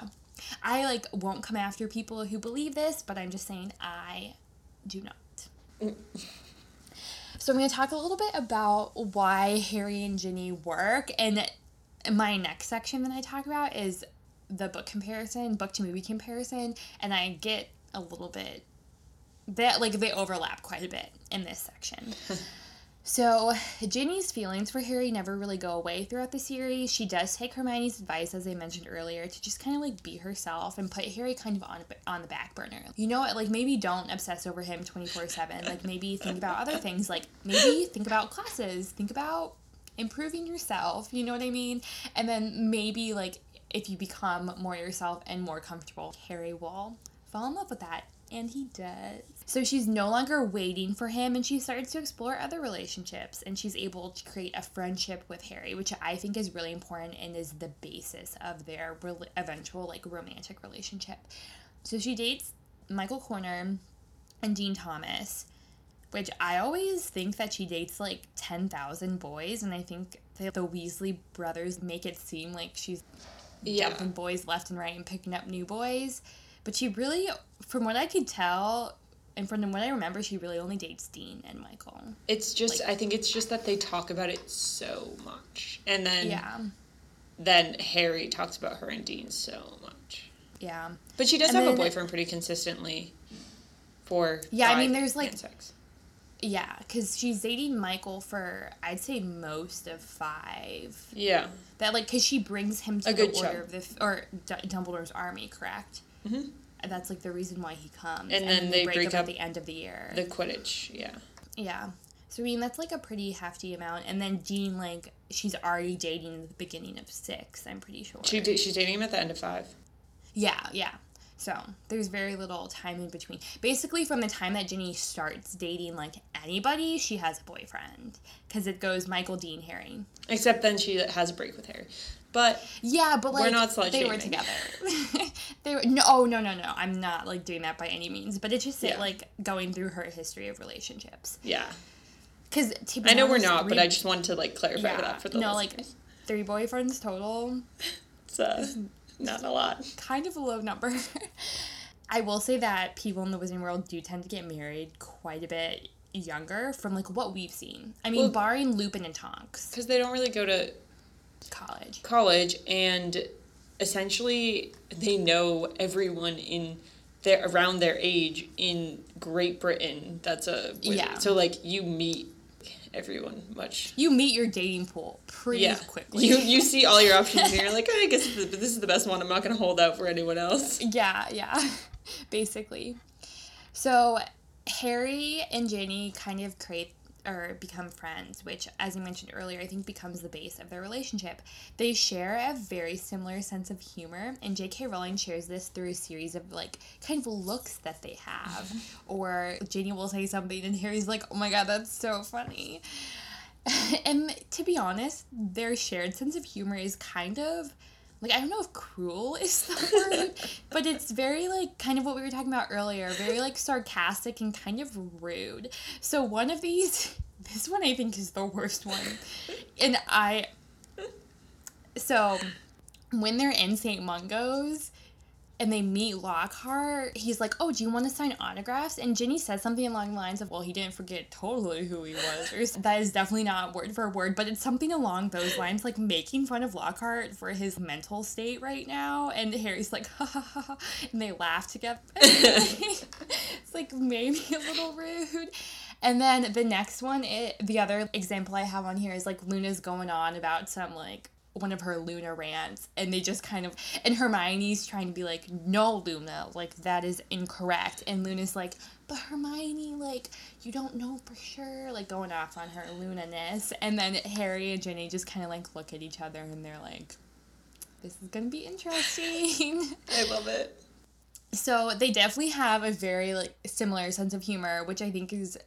I like won't come after people who believe this, but I'm just saying I do not. so I'm going to talk a little bit about why Harry and Ginny work, and my next section that I talk about is the book comparison, book to movie comparison, and I get a little bit that like they overlap quite a bit in this section. So, Ginny's feelings for Harry never really go away throughout the series. She does take Hermione's advice, as I mentioned earlier, to just kind of like be herself and put Harry kind of on on the back burner. You know what? Like maybe don't obsess over him twenty four seven. Like maybe think about other things. Like maybe think about classes. Think about improving yourself. You know what I mean? And then maybe like if you become more yourself and more comfortable, Harry will fall in love with that and he does. So she's no longer waiting for him and she starts to explore other relationships and she's able to create a friendship with Harry, which I think is really important and is the basis of their re- eventual like romantic relationship. So she dates Michael Corner and Dean Thomas, which I always think that she dates like 10,000 boys and I think the, the Weasley brothers make it seem like she's Yeah. dumping boys left and right and picking up new boys. But she really, from what I could tell, and from what I remember, she really only dates Dean and Michael. It's just I think it's just that they talk about it so much. And then Yeah, then Harry talks about her and Dean so much. yeah, But she does And have a boyfriend pretty consistently for Yeah, I mean, there's, like- sex. yeah. Because she's dating Michael for I'd say most of five. Yeah. That like because she brings him to A the good order chunk. of the or D- Dumbledore's army, correct? Mhm. And That's like the reason why he comes. And then they break up, up at the end of the year. The Quidditch, yeah. Yeah. So I mean that's like a pretty hefty amount. And then Dean like she's already dating at the beginning of six, I'm pretty sure. She she's dating him at the end of five. Yeah, yeah. So there's very little time in between. Basically, from the time that Ginny starts dating like anybody, she has a boyfriend because it goes Michael, Dean, Harry. Except then she has a break with Harry. But Yeah, but like We're not slut they were together. they were no, oh, no, no, no. I'm not like doing that by any means. But it's just Yeah. like going through her history of relationships. yeah. Because be I know we're not, but I just wanted to like clarify yeah, that for the no, like three boyfriends total. It's uh, not a lot. kind of a low number. I will say that people in the Wizarding World do tend to get married quite a bit younger from like what we've seen. I mean, Well- barring Lupin and Tonks, Because they don't really go to college. college and essentially they know everyone in their around their age in Great Britain. That's a wizard. Yeah. So like you meet everyone much. You meet your dating pool pretty Yeah. quickly. You you see all your options and you're like, oh, I guess this this is the best one. I'm not gonna hold out for anyone else. yeah, yeah, basically. So Harry and Ginny kind of create or become friends, which, as you mentioned earlier, I think becomes the base of their relationship. They share a very similar sense of humor, and J.K. Rowling shares this through a series of like kind of looks that they have. or Ginny will say something, and Harry's like, "Oh my god, that's so funny." and to be honest, their shared sense of humor is kind of like I don't know if cruel is the word, but it's very like kind of what we were talking about earlier, very like sarcastic and kind of rude. So one of these this one I think is the worst one. And I so when they're in St. Mungo's and they meet Lockhart, he's like, "Oh, do you want to sign autographs?" And Ginny says something along the lines of, "Well, he didn't forget totally who he was." Or that is definitely not word for word, but it's something along those lines, like making fun of Lockhart for his mental state right now. And Harry's like, "Ha ha ha," ha," and they laugh together. it's like maybe a little rude. And then the next one, it, the other example I have on here is like Luna's going on about some like one of her Luna rants, and they just kind of and Hermione's trying to be like, no, Luna, like that is incorrect, and Luna's like, but Hermione, like you don't know for sure, like going off on her Luna-ness, and then Harry and Ginny just kind of like look at each other and they're like, this is gonna be interesting. I love it. So they definitely have a very like similar sense of humor, which I think is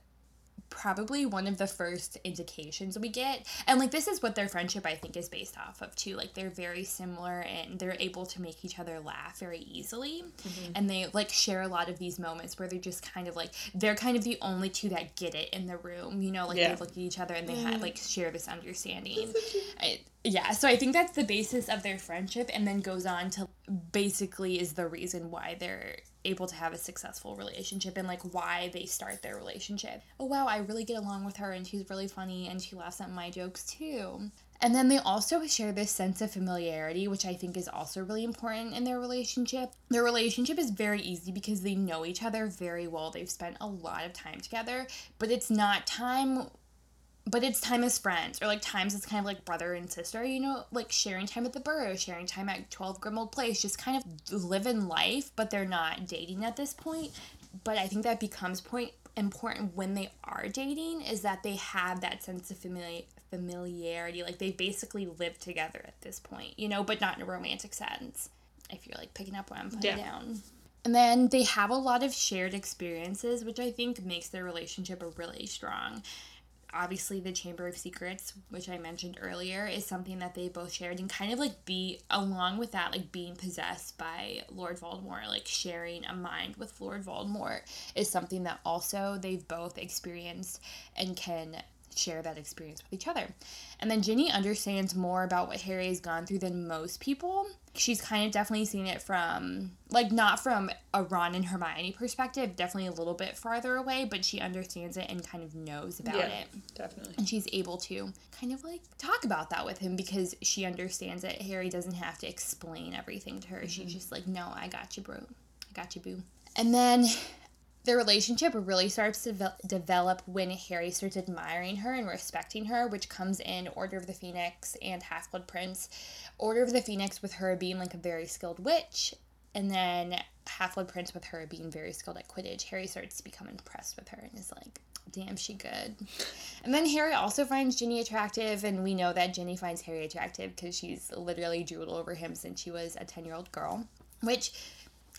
probably one of the first indications we get. And like this is what their friendship I think is based off of too. Like they're very similar and they're able to make each other laugh very easily. Mm-hmm. And they like share a lot of these moments where they're just kind of like they're kind of the only two that get it in the room, you know, like yeah. they look at each other and they mm-hmm. like share this understanding. I, yeah, so I think that's the basis of their friendship and then goes on to basically is the reason why they're able to have a successful relationship and like why they start their relationship. Oh wow, I really get along with her and she's really funny and she laughs at my jokes too. And then they also share this sense of familiarity, which I think is also really important in their relationship. Their relationship is very easy because they know each other very well. They've spent a lot of time together, but it's not time but it's time as friends or like times it's kind of like brother and sister you know like sharing time at the Burrow sharing time at 12 grimmauld place just kind of living life but they're not dating at this point. But i think that becomes point important when they are dating is that they have that sense of familiar familiarity like they basically live together at this point you know but not in a romantic sense if you're like picking up what i'm putting yeah. down. And then they have a lot of shared experiences which i think makes their relationship really strong obviously the chamber of secrets which i mentioned earlier is something that they both shared and kind of like be along with that like being possessed by lord voldemort like sharing a mind with lord voldemort is something that also they've both experienced and can share that experience with each other. And then Ginny understands more about what Harry has gone through than most people. She's kind of definitely seen it from, like, not from a Ron and Hermione perspective, definitely a little bit farther away, but she understands it and kind of knows about yeah, it. Definitely. And she's able to kind of like talk about that with him because she understands it. Harry doesn't have to explain everything to her. Mm-hmm. She's just like, no, I got you, bro. I got you, boo. And then their relationship really starts to develop when Harry starts admiring her and respecting her, which comes in Order of the Phoenix and Half Blood Prince. Order of the Phoenix with her being like a very skilled witch, and then Half Blood Prince with her being very skilled at Quidditch. Harry starts to become impressed with her and is like, damn, she good. And then Harry also finds Ginny attractive, and we know that Ginny finds Harry attractive because she's literally drooled over him since she was a 10 year old girl, which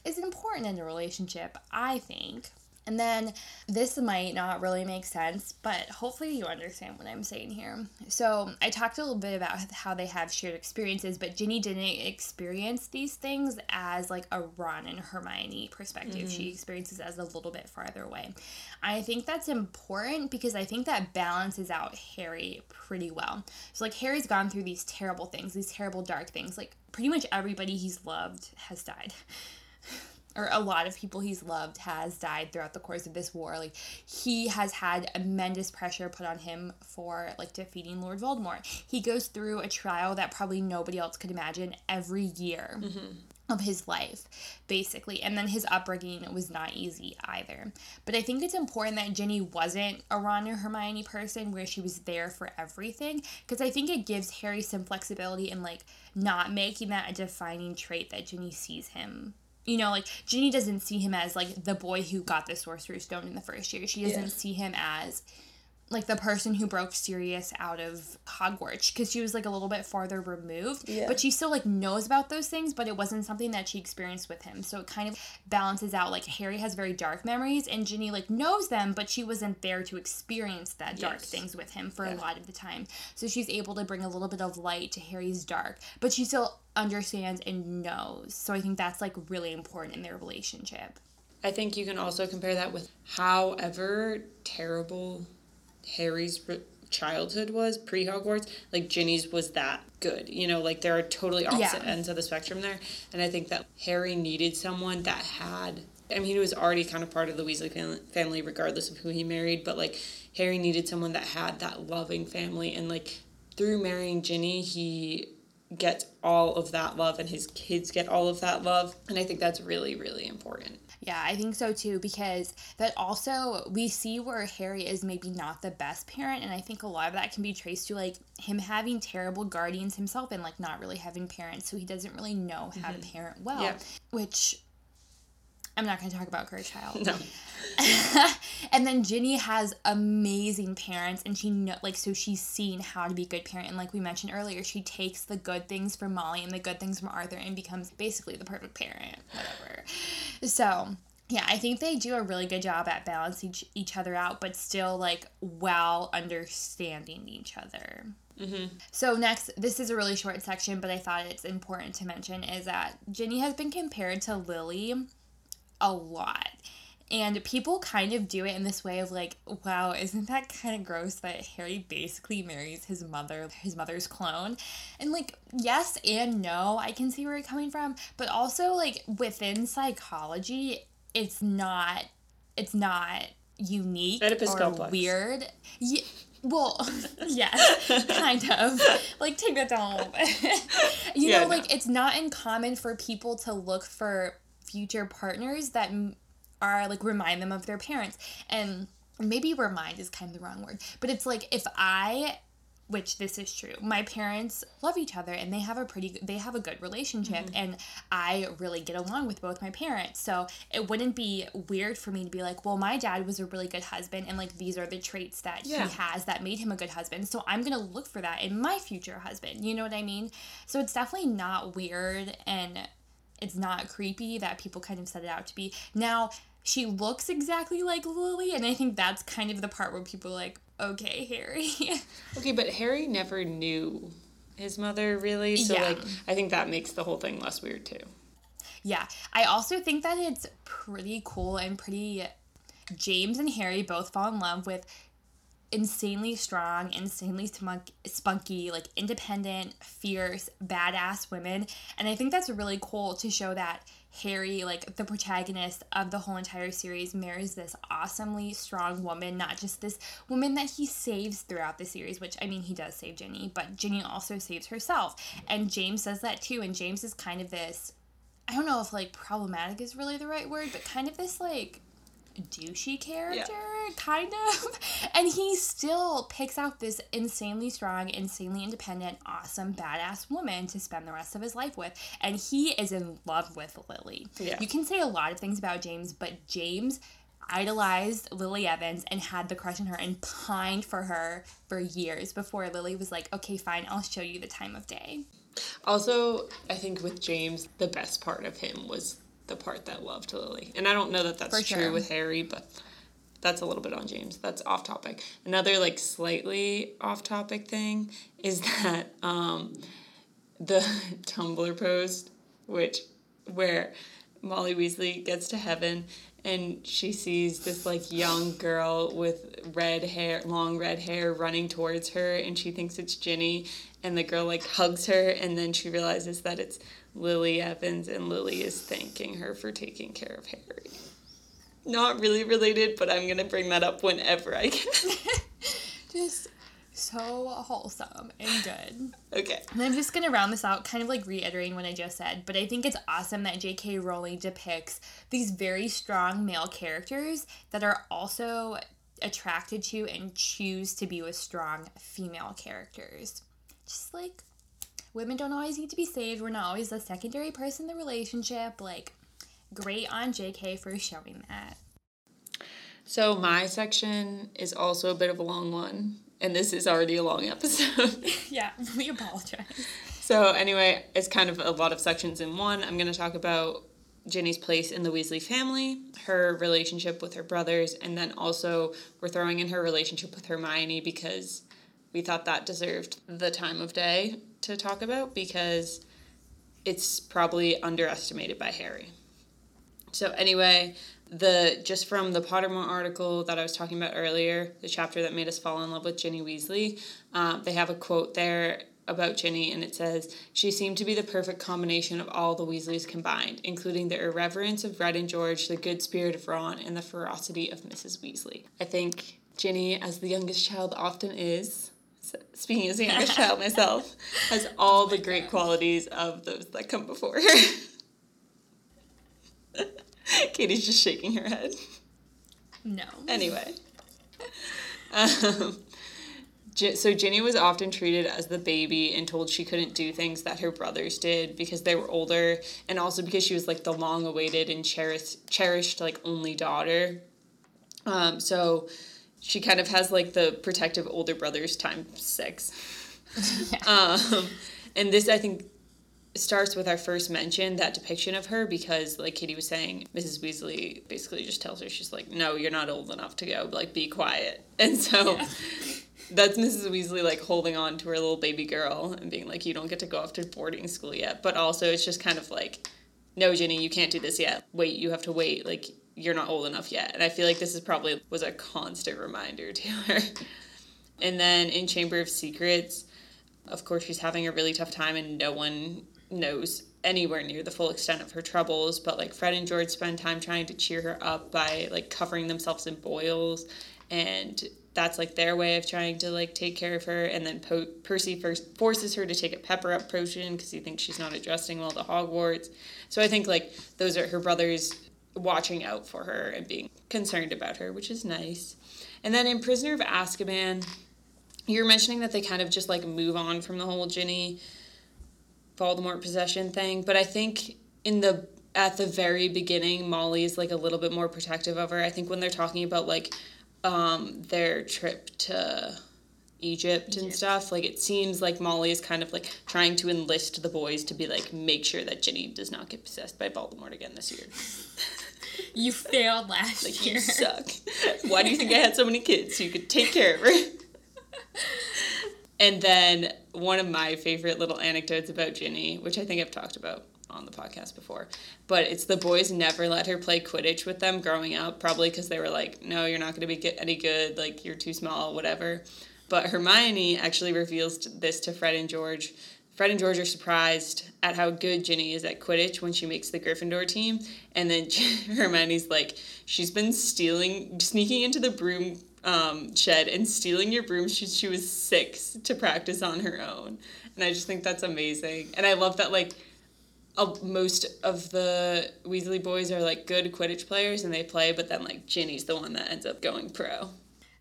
is important in a relationship, I think. And then this might not really make sense, but hopefully you understand what I'm saying here. So, I talked a little bit about how they have shared experiences, but Ginny didn't experience these things as like a Ron and Hermione perspective. Mm-hmm. She experiences as a little bit farther away. I think that's important because I think that balances out Harry pretty well. So, like, Harry's gone through these terrible things, these terrible dark things. Like, pretty much everybody he's loved has died or a lot of people he's loved has died throughout the course of this war. Like he has had immense pressure put on him for like defeating Lord Voldemort. He goes through a trial that probably nobody else could imagine every year. Mm-hmm. Of his life, basically. And then his upbringing was not easy either. But I think it's important that Ginny wasn't a Ron or Hermione person where she was there for everything. Because I think it gives Harry some flexibility in like not making that a defining trait that Ginny sees him you know, like Ginny doesn't see him as like the boy who got the Sorcerer's Stone in the first year. She doesn't yeah. see him as like the person who broke Sirius out of Hogwarts because she was like a little bit farther removed. Yeah. But she still like knows about those things, but it wasn't something that she experienced with him. So it kind of balances out. Like Harry has very dark memories, and Ginny like knows them, but she wasn't there to experience that dark yes. things with him for yeah. a lot of the time. So she's able to bring a little bit of light to Harry's dark, but she still understands and knows. So I think that's like really important in their relationship. I think you can also compare that with however terrible Harry's childhood was pre Hogwarts, like Ginny's was that good. You know, like there are totally opposite yeah. ends of the spectrum there. And I think that Harry needed someone that had. I mean, he was already kind of part of the Weasley family, regardless of who he married. But like Harry needed someone that had that loving family, and like through marrying Ginny, he gets all of that love, and his kids get all of that love. And I think that's really, really important. Yeah, I think so too, because that also we see where Harry is maybe not the best parent, and I think a lot of that can be traced to like him having terrible guardians himself and like not really having parents, so he doesn't really know how mm-hmm. to parent well, yeah. which I'm not going to talk about Cursed Child. No. and then Ginny has amazing parents, and she know like so she's seen how to be a good parent. And like we mentioned earlier, she takes the good things from Molly and the good things from Arthur and becomes basically the perfect parent. Whatever. So Yeah, I think they do a really good job at balancing each, each other out, but still like well understanding each other. Mm-hmm. So next, this is a really short section, but I thought it's important to mention is that Ginny has been compared to Lily a lot. And people kind of do it in this way of like, wow, isn't that kind of gross that Harry basically marries his mother, his mother's clone? And like, yes and no, I can see where it's coming from, but also like within psychology, it's not, it's not unique Oedipus or complex. weird. Yeah, well, yes, kind of. Like, take that down a little bit. you Yeah, know, no. like, it's not uncommon for people to look for future partners that are, like, remind them of their parents. And maybe remind is kind of the wrong word, but it's like if I. Which this is true. My parents love each other and they have a pretty they have a good relationship mm-hmm. and I really get along with both my parents. So it wouldn't be weird for me to be like, well, my dad was a really good husband and like these are the traits that Yeah. he has that made him a good husband. So I'm going to look for that in my future husband. You know what I mean? So it's definitely not weird and it's not creepy that people kind of set it out to be. Now, she looks exactly like Lily and I think that's kind of the part where people are like, "Okay, Harry." Okay, but Harry never knew his mother really, so Yeah. like I think that makes the whole thing less weird too. Yeah, I also think that it's pretty cool and pretty. James and Harry both fall in love with insanely strong, insanely spunk- spunky, like independent, fierce, badass women. And I think that's really cool to show that Harry, like the protagonist of the whole entire series, marries this awesomely strong woman, not just this woman that he saves throughout the series, which I mean, he does save Ginny, but Ginny also saves herself. And James says that too. And James is kind of this I don't know if like problematic is really the right word, but kind of this like douchey character, kind of. And he still picks out this insanely strong, insanely independent, awesome, badass woman to spend the rest of his life with. And he is in love with Lily. Yeah. You can say a lot of things about James, but James idolized Lily Evans and had the crush on her and pined for her for years before Lily was like, okay, fine, I'll show you the time of day. Also, I think with James, the best part of him was the part that loved Lily. And I don't know that that's For true sure. with Harry, but that's a little bit on James. That's off topic. Another like slightly off topic thing is that um the Tumblr post which where Molly Weasley gets to heaven and she sees this like young girl with red hair, long red hair running towards her and she thinks it's Ginny and the girl like hugs her and then she realizes that it's Lily Evans and Lily is thanking her for taking care of Harry. Not really related, but I'm going to bring that up whenever I can. Just so wholesome and good. okay. And I'm just gonna round this out, kind of like reiterating what I just said, but I think it's awesome that J.K. Rowling depicts these very strong male characters that are also attracted to and choose to be with strong female characters. Just like women don't always need to be saved, we're not always the secondary person in the relationship. Like, great on J.K. for showing that. So my section is also a bit of a long one, and this is already a long episode. Yeah, we apologize. so anyway, it's kind of a lot of sections in one. I'm going to talk about Ginny's place in the Weasley family, her relationship with her brothers, and then also we're throwing in her relationship with Hermione because we thought that deserved the time of day to talk about because it's probably underestimated by Harry. So anyway, the just from the Pottermore article that I was talking about earlier, the chapter that made us fall in love with Ginny Weasley, um, they have a quote there about Ginny, and it says, "She seemed to be the perfect combination of all the Weasleys combined, including the irreverence of Fred and George, the good spirit of Ron, and the ferocity of Mrs. Weasley." I think Ginny, as the youngest child often is. Speaking as the youngest child myself, has all the great qualities of those that come before her. Katie's just shaking her head. No. Anyway. Um, so Ginny was often treated as the baby and told she couldn't do things that her brothers did because they were older and also because she was like the long awaited and cherished cherished like only daughter. Um, so she kind of has like the protective older brothers times six. Um, and this I think starts with our first mention, that depiction of her, because like Katie was saying, Mrs. Weasley basically just tells her, she's like, no, you're not old enough to go, like, be quiet. And so yeah. that's Mrs. Weasley like holding on to her little baby girl and being like, you don't get to go off to boarding school yet. But also, it's just kind of like, no, Ginny, you can't do this yet. Wait, you have to wait. Like, you're not old enough yet. And I feel like this is probably was a constant reminder to her. and then in Chamber of Secrets, of course, she's having a really tough time, and no one knows anywhere near the full extent of her troubles. But like Fred and George spend time trying to cheer her up by like covering themselves in boils, and that's like their way of trying to like take care of her. And then po- Percy first forces her to take a pepper up potion because he thinks she's not adjusting well to Hogwarts. So I think like those are her brothers watching out for her and being concerned about her, which is nice. And then in Prisoner of Azkaban, you're mentioning that they kind of just like move on from the whole Ginny Voldemort possession thing, but I think in the at the very beginning, Molly is like a little bit more protective of her. I think when they're talking about like um, their trip to Egypt, Egypt and stuff, like it seems like Molly is kind of like trying to enlist the boys to be like make sure that Ginny does not get possessed by Voldemort again this year. You failed last like, year. You suck. Why do you think I had so many kids so you could take care of her? and then one of my favorite little anecdotes about Ginny, which I think I've talked about on the podcast before, but it's the boys never let her play Quidditch with them growing up, probably because they were like, no, you're not going to be any good, like, you're too small, whatever. But Hermione actually reveals this to Fred and George. Fred and George are surprised at how good Ginny is at Quidditch when she makes the Gryffindor team. And then Hermione's like, she's been stealing, sneaking into the broom um, shed and stealing your broom since she was six to practice on her own. And I just think that's amazing. And I love that, like, most of the Weasley boys are like good Quidditch players and they play, but then like Ginny's the one that ends up going pro.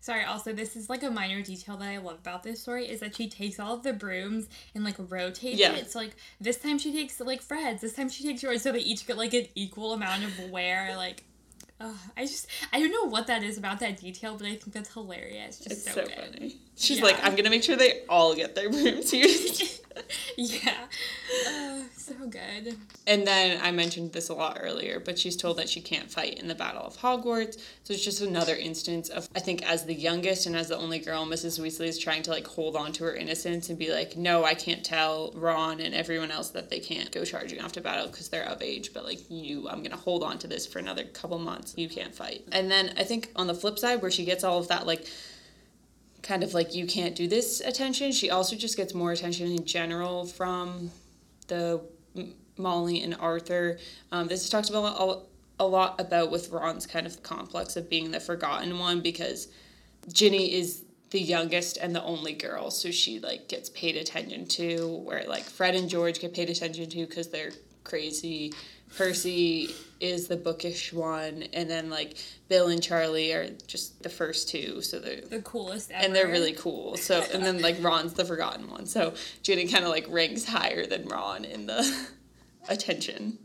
Sorry, also this is like a minor detail that I love about this story is that she takes all of the brooms and like rotates yeah. it. So like this time she takes like Fred's, this time she takes yours, so they each get like an equal amount of wear. Like Oh, I just I don't know what that is about that detail, but I think that's hilarious. Just it's so, so funny. She's yeah. like, I'm gonna make sure they all get their brooms used. yeah. Uh, so good. And then I mentioned this a lot earlier, but she's told that she can't fight in the Battle of Hogwarts. So it's just another instance of, I think, as the youngest and as the only girl, Mrs. Weasley is trying to like hold on to her innocence and be like, no, I can't tell Ron and everyone else that they can't go charging off to battle because they're of age. But like, you, I'm to hold on to this for another couple months. You can't fight. And then I think on the flip side, where she gets all of that, like, kind of like you can't do this attention. She also just gets more attention in general from the Molly and Arthur. Um, this is talked about a, a lot about with Ron's kind of complex of being the forgotten one because Ginny is the youngest and the only girl, so she like gets paid attention to. Where like Fred and George get paid attention to because they're crazy. Percy is the bookish one, and then like Bill and Charlie are just the first two, so they're the coolest ever. and they're really cool. So and then like Ron's the forgotten one, so Ginny kind of like ranks higher than Ron in the attention.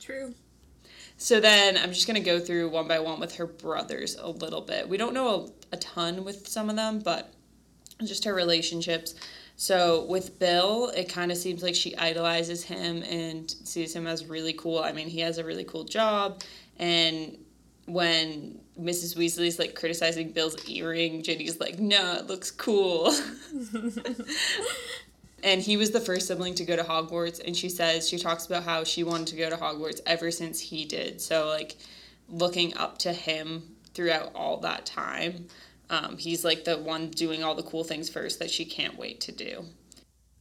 True. So then I'm just going to go through one by one with her brothers a little bit. We don't know a, a ton with some of them, but just her relationships. So with Bill, it kind of seems like she idolizes him and sees him as really cool. I mean, he has a really cool job. And when Mrs. Weasley's like criticizing Bill's earring, Ginny's like, no, it looks cool. and he was the first sibling to go to Hogwarts and she says she talks about how she wanted to go to Hogwarts ever since he did. So like looking up to him throughout all that time. Um, he's like the one doing all the cool things first that she can't wait to do.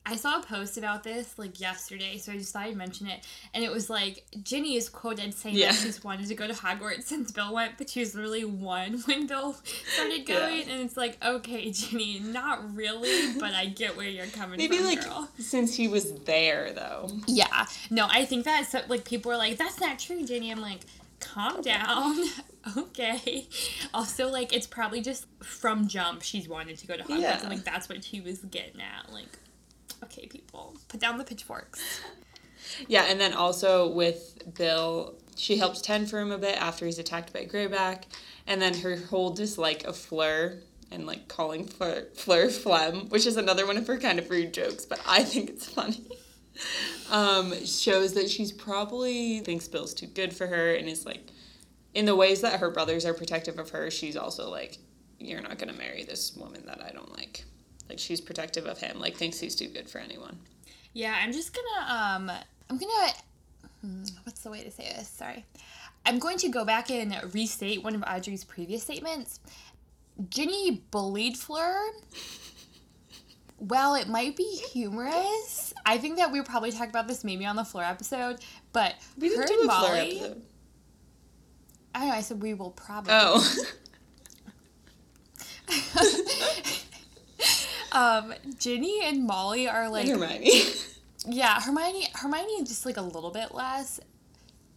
I saw a post about this like yesterday, so I just thought I'd mention it. And it was like Ginny is quoted saying yeah. that she's wanted to go to Hogwarts since Bill went, but she was literally one when Bill started going. Yeah. And it's like, okay, Ginny, not really, but I get where you're coming Maybe from, like girl. since he was there though. Yeah, no, I think that so, like people are like, that's not true, Ginny. I'm like, calm down. okay. Also, like it's probably just from jump she's wanted to go to Hogwarts, yeah. and like that's what she was getting at, like okay, people, put down the pitchforks. Yeah, and then also with Bill, she helps tend for him a bit after he's attacked by Greyback, and then her whole dislike of Fleur and like calling Fleur, Fleur phlegm, which is another one of her kind of rude jokes, but I think it's funny. Um, shows that she's probably thinks Bill's too good for her and is like, in the ways that her brothers are protective of her, she's also like, you're not gonna marry this woman that I don't like. Like she's protective of him, like thinks he's too good for anyone. Yeah, I'm just gonna um I'm gonna hmm, what's the way to say this? Sorry. I'm going to go back and restate one of Audrey's previous statements. Ginny bullied Fleur. Well, it might be humorous. I think that we probably talk about this maybe on the Fleur episode, but We her and Molly. episode. I know. I said we will probably. Oh. um, Ginny and Molly are like Hermione. Yeah, Hermione Hermione is just like a little bit less,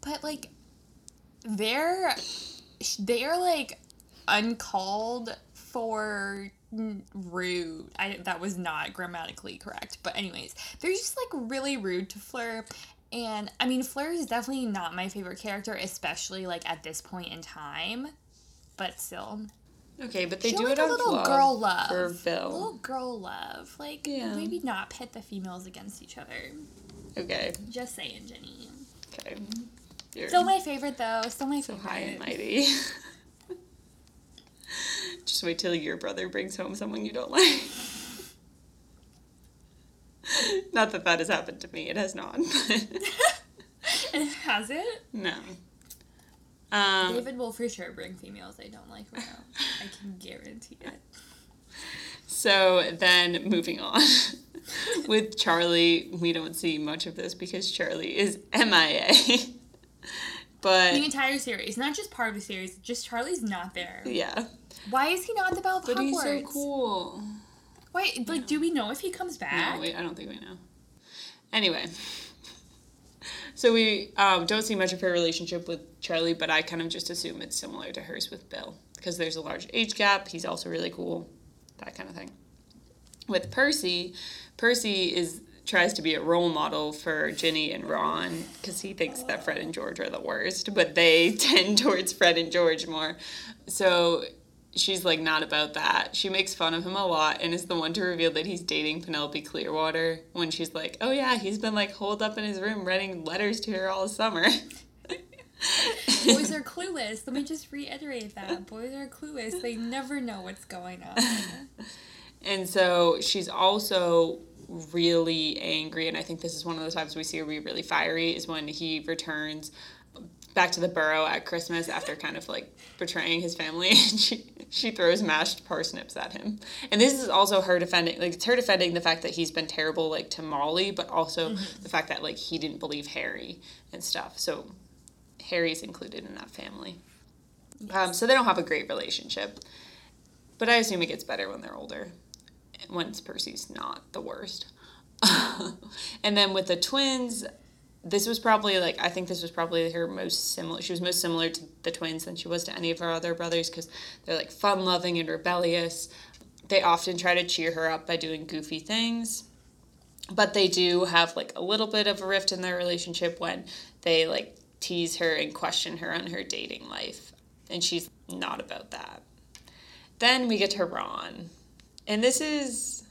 but like they're they're like uncalled for rude. I that was not grammatically correct, but anyways, they're just like really rude to Fleur. And I mean, Fleur is definitely not my favorite character, especially like at this point in time. But still, Okay, but they do like, it a little love girl love. for Bill. little girl love. Like Yeah. maybe not pit the females against each other. Okay, Just saying, Ginny. okay. You're Still my favorite though. Still my so favorite. high and mighty. Just wait till your brother brings home someone you don't like. Not that that has happened to me. It has not. And has it? no. Um, David will for sure bring females I don't like right now. I can guarantee it. So then moving on. With Charlie, we don't see much of this because Charlie is MIA. but The entire series, not just part of the series, just Charlie's not there. yeah. Why is he not the belle of But Hogwarts? he's so cool. Wait, like, do we know if he comes back? No, wait, I don't think we know. Anyway. So we um, don't see much of her relationship with Charlie, but I kind of just assume it's similar to hers with Bill because there's a large age gap. He's also really cool, that kind of thing. With Percy, Percy is tries to be a role model for Ginny and Ron because he thinks that Fred and George are the worst, but they tend towards Fred and George more. So she's like not about that. She makes fun of him a lot and is the one to reveal that he's dating Penelope Clearwater when she's like, "Oh yeah, he's been like holed up in his room writing letters to her all summer." Boys are clueless. Let me just reiterate that. Boys are clueless. They never know what's going on. And so she's also really angry, and I think this is one of the times we see her be really fiery is when he returns back to the burrow at Christmas after kind of like betraying his family and she she throws mashed parsnips at him. And this is also her defending like it's her defending the fact that he's been terrible like to Molly, but also the fact that like he didn't believe Harry and stuff. So Harry's included in that family. Um, so they don't have a great relationship. But I assume it gets better when they're older. Once Percy's not the worst. and then with the twins, this was probably like I think this was probably her most similar. She was most similar to the twins than she was to any of her other brothers because they're like fun loving and rebellious. They often try to cheer her up by doing goofy things, but they do have like a little bit of a rift in their relationship when they like tease her and question her on her dating life, and she's not about that. Then we get to Ron, and this is,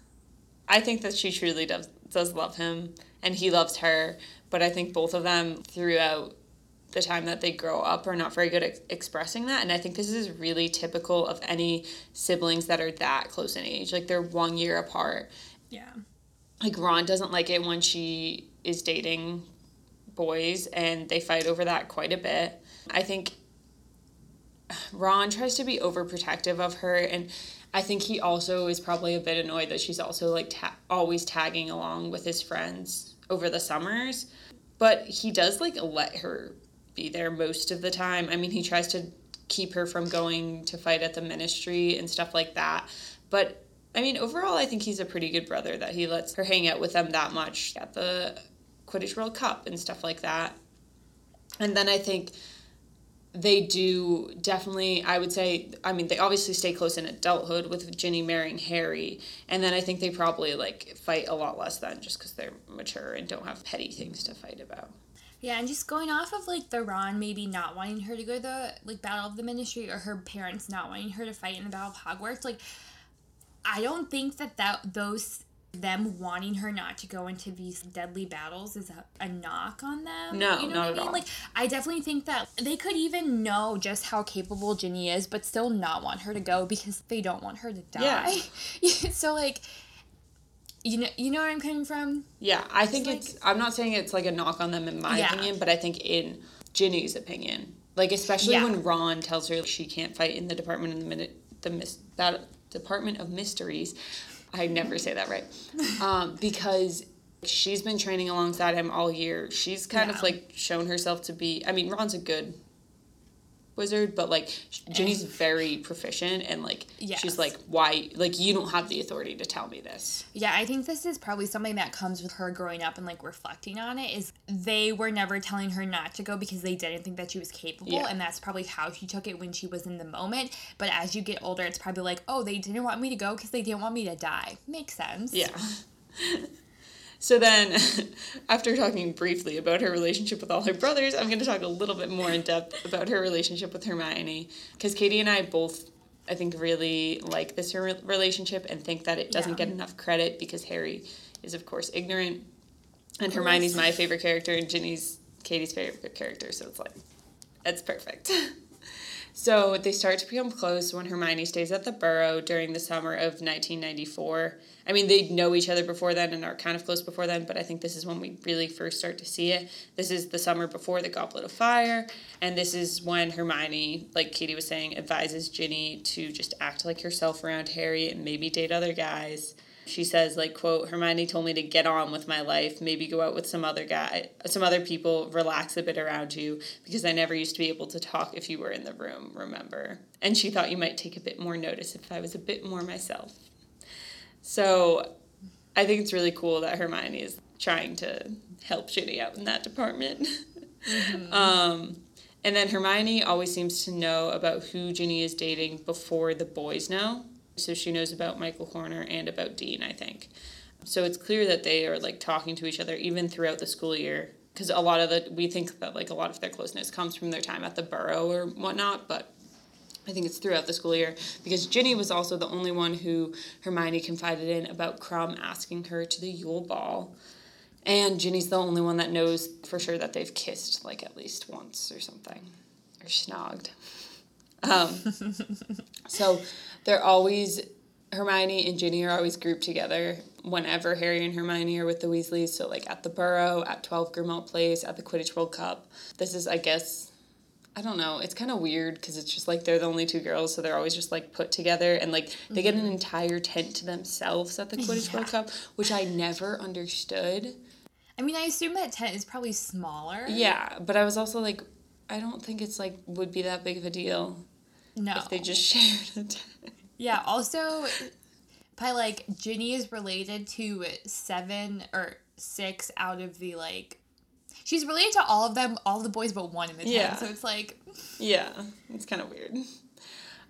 I think that she truly does does love him, and he loves her. But I think both of them throughout the time that they grow up are not very good at expressing that, and I think this is really typical of any siblings that are that close in age. Like they're one year apart. Yeah. Like Ron doesn't like it when she is dating boys, and they fight over that quite a bit. I think Ron tries to be overprotective of her, and I think he also is probably a bit annoyed that she's also like ta- always tagging along with his friends over the summers. But he does like let her be there most of the time. I mean, he tries to keep her from going to fight at the ministry and stuff like that. But I mean, overall, I think he's a pretty good brother that he lets her hang out with them that much at the Quidditch World Cup and stuff like that. And then I think they do definitely i would say i mean they obviously stay close in adulthood with ginny marrying harry and then i think they probably like fight a lot less then just because they're mature and don't have petty things to fight about. Yeah, and just going off of like the Ron maybe not wanting her to go to the like Battle of the Ministry or her parents not wanting her to fight in the Battle of Hogwarts, like I don't think that that those them wanting her not to go into these deadly battles is a, a knock on them. No, you know not what I at all. Like I definitely think that they could even know just how capable Ginny is, but still not want her to go because they don't want her to die. Yeah. so like you know you know where I'm coming from? Yeah, I think like- it's. I'm not saying it's like a knock on them in my Yeah. opinion, but I think in Ginny's opinion, like especially Yeah. when Ron tells her she can't fight in the department of the minute the mis that department of mysteries. I never say that right, um, because she's been training alongside him all year. She's kind of like shown herself to be. I mean, Ron's a good wizard, but like Ginny's very proficient and like Yes. she's like, why? Like you don't have the authority to tell me this. Yeah, I think this is probably something that comes with her growing up and like reflecting on it is they were never telling her not to go because they didn't think that she was capable Yeah. and that's probably how she took it when she was in the moment. But as you get older, it's probably like, "Oh, they didn't want me to go because they didn't want me to die." Makes sense. Yeah. So then, after talking briefly about her relationship with all her brothers, I'm going to talk a little bit more in depth about her relationship with Hermione. Because Katie and I both, I think, really like this re- relationship and think that it doesn't Yeah. get enough credit because Harry is, of course, ignorant. And Hermione's my favorite character, and Ginny's Katie's favorite character. So it's like, it's perfect. So they start to become close when Hermione stays at the Burrow during the summer of 1994. I mean, they know each other before then and are kind of close before then, but I think this is when we really first start to see it. This is the summer before the Goblet of Fire, and this is when Hermione, like Katie was saying, advises Ginny to just act like herself around Harry and maybe date other guys. She says, like, quote, Hermione told me to get on with my life, maybe go out with some other guy, some other people, relax a bit around you, because I never used to be able to talk if you were in the room, remember? And she thought you might take a bit more notice if I was a bit more myself. So I think it's really cool that Hermione is trying to help Ginny out in that department. um, and then Hermione always seems to know about who Ginny is dating before the boys know. So she knows about Michael Corner and about Dean, I think. So it's clear that they are like talking to each other even throughout the school year. Because a lot of the, we think that like a lot of their closeness comes from their time at the Burrow or whatnot, but I think it's throughout the school year because Ginny was also the only one who Hermione confided in about Krum asking her to the Yule Ball. And Ginny's the only one that knows for sure that they've kissed like at least once or something or snogged. Um, so they're always Hermione and Ginny are always grouped together whenever Harry and Hermione are with the Weasleys. So like at the Burrow, at Twelve Grimmauld Place, at the Quidditch World Cup. This is, I guess, I don't know. It's kind of weird because it's just like they're the only two girls, so they're always just like put together and like they get an mm-hmm. entire tent to themselves at the Quidditch World Cup, which I never understood. I mean, I assume that tent is probably smaller. Yeah, but I was also like, I don't think it's like would be that big of a deal No. if they just shared a tent. Yeah, also, by like, Ginny is related to seven or six out of the like. She's related to all of them, all the boys but one in the Yeah. tent. So it's like, Yeah, it's kind of weird.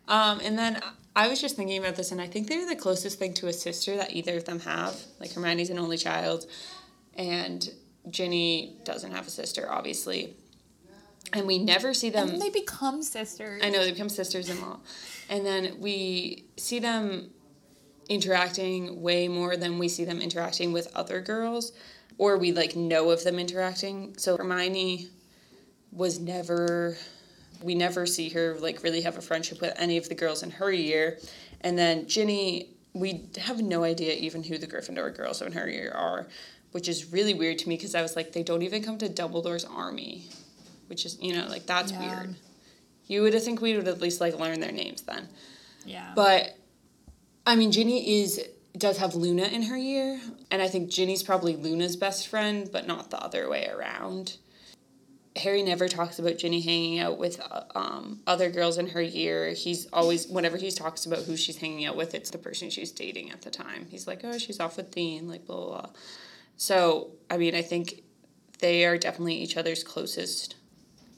Um, and then I was just thinking about this, and I think they're the closest thing to a sister that either of them have. Like Hermione's an only child, and Ginny doesn't have a sister, obviously. And we never see them. and they become sisters. I know they become sisters in law. And then we see them interacting way more than we see them interacting with other girls, or we like know of them interacting. So Hermione was never, we never see her like really have a friendship with any of the girls in her year. And then Ginny, we have no idea even who the Gryffindor girls in her year are, which is really weird to me because I was like, they don't even come to Dumbledore's army, which is, you know, like that's Yeah. weird. You would have think we would at least like learn their names then. yeah. But I mean, Ginny is does have Luna in her year, and I think Ginny's probably Luna's best friend, but not the other way around. Harry never talks about Ginny hanging out with uh, um, other girls in her year. He's always, whenever he talks about who she's hanging out with, it's the person she's dating at the time. He's like, oh, she's off with Dean, like, blah, blah, blah. So, I mean, I think they are definitely each other's closest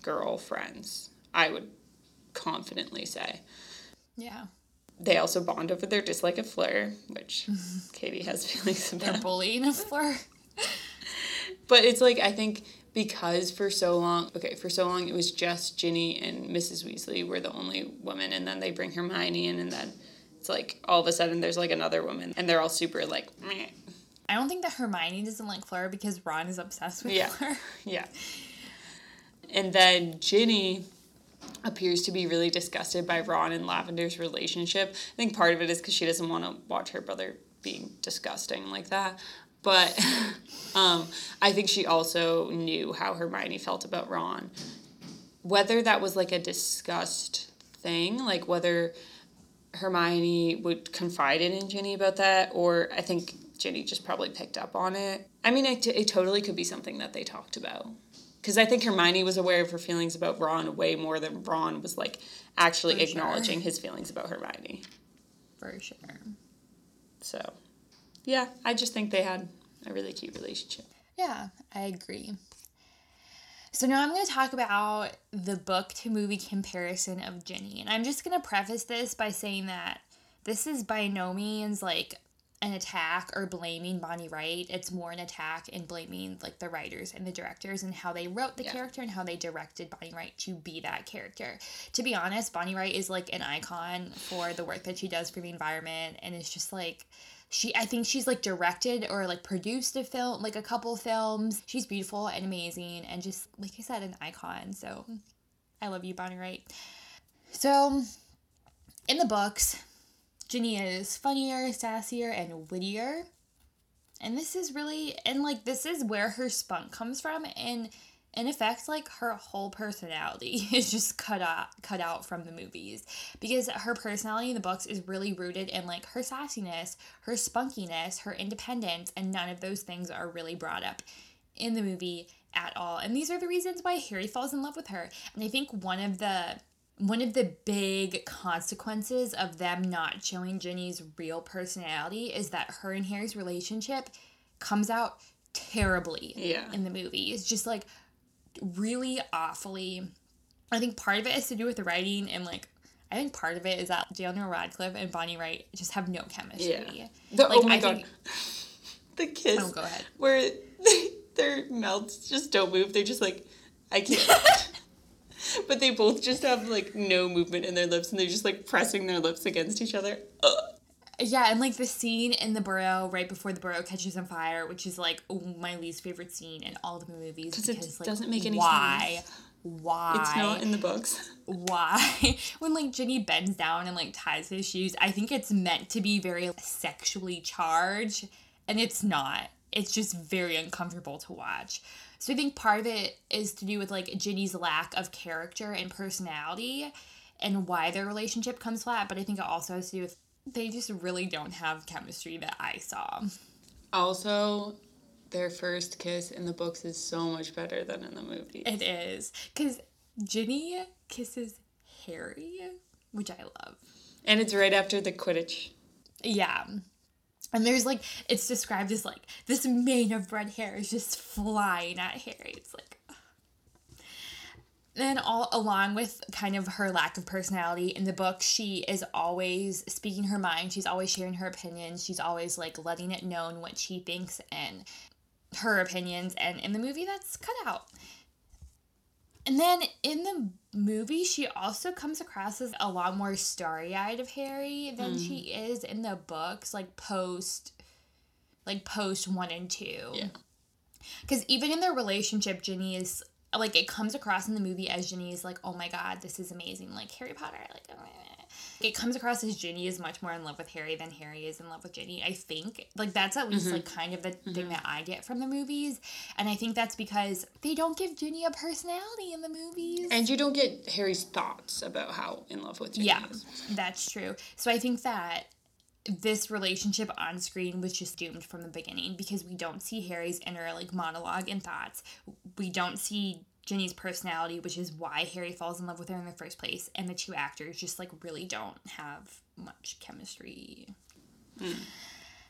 girlfriends, I would confidently say. yeah. They also bond over their dislike of Fleur, which Katie has feelings about. They're bullying a Fleur. But it's like I think because for so long, okay, for so long it was just Ginny and Mrs. Weasley were the only women, and then they bring Hermione in, and then it's like all of a sudden there's like another woman, and they're all super like, meh. I don't think that Hermione doesn't like Fleur because Ron is obsessed with Yeah. Fleur. Yeah. And then Ginny appears to be really disgusted by Ron and Lavender's relationship. I think part of it is because she doesn't want to watch her brother being disgusting like that. But um, I think she also knew how Hermione felt about Ron. Whether that was like a disgust thing, like whether Hermione would confide in Ginny about that, or I think Ginny just probably picked up on it. I mean, it, it totally could be something that they talked about. Because I think Hermione was aware of her feelings about Ron way more than Ron was like actually For sure. acknowledging his feelings about Hermione. For sure. So, yeah, I just think they had a really cute relationship. Yeah, I agree. So now I'm going to talk about the book to movie comparison of Ginny. And I'm just going to preface this by saying that this is by no means like an attack or blaming Bonnie Wright. It's more an attack and blaming like the writers and the directors and how they wrote the Yeah. character and how they directed Bonnie Wright to be that character. To be honest, Bonnie Wright is like an icon for the work that she does for the environment and it's just like she I think she's like directed or like produced a film like a couple films. She's beautiful and amazing and just like I said an icon. So I love you Bonnie Wright. So in the books, Ginny is funnier, sassier, and wittier. And this is really and like this is where her spunk comes from and in effect like her whole personality is just cut out cut out from the movies because her personality in the books is really rooted in like her sassiness, her spunkiness, her independence and none of those things are really brought up in the movie at all. And these are the reasons why Harry falls in love with her. And I think one of the one of the big consequences of them not showing Ginny's real personality is that her and Harry's relationship comes out terribly Yeah. in the movie. It's just like really awfully. I think part of it has to do with the writing and like I think part of it is that Daniel Radcliffe and Bonnie Wright just have no chemistry. Yeah. The, Like, oh my I god. think- the kiss. Oh, go ahead. Where they, their mouths just don't move. They're just like, I can't. but they both just have like no movement in their lips and they're just like pressing their lips against each other. Ugh. Yeah, and like the scene in the burrow right before the burrow catches on fire, which is like my least favorite scene in all the movies 'Cause it because like doesn't make any why? Why? It's not in the books. why when like Ginny bends down and like ties his shoes, I think it's meant to be very sexually charged, and it's not. It's just very uncomfortable to watch. So I think part of it is to do with like Ginny's lack of character and personality and why their relationship comes flat, but I think it also has to do with they just really don't have chemistry that I saw. Also, their first kiss in the books is so much better than in the movie. It is cuz Ginny kisses Harry, which I love. And it's right after the Quidditch. Yeah. And there's like, it's described as like this mane of red hair is just flying at Harry. It's like. Then, all along with kind of her lack of personality in the book, she is always speaking her mind. She's always sharing her opinions. She's always like letting it known what she thinks and her opinions. And in the movie, that's cut out. And then in the movie, she also comes across as a lot more starry eyed of Harry than she mm. is in the books, like post, like post one and two. Yeah. Because even in their relationship, Ginny is like it comes across in the movie as Ginny is like, oh my god, this is amazing, like Harry Potter, like. oh, It comes across as Ginny is much more in love with Harry than Harry is in love with Ginny. I think like that's at least like mm-hmm. kind of the thing mm-hmm. that I get from the movies, and I think that's because they don't give Ginny a personality in the movies. And you don't get Harry's thoughts about how in love with Ginny Yeah, is. that's true. So I think that this relationship on screen was just doomed from the beginning because we don't see Harry's inner like monologue and thoughts. We don't see Ginny's personality, which is why Harry falls in love with her in the first place, and the two actors just like really don't have much chemistry.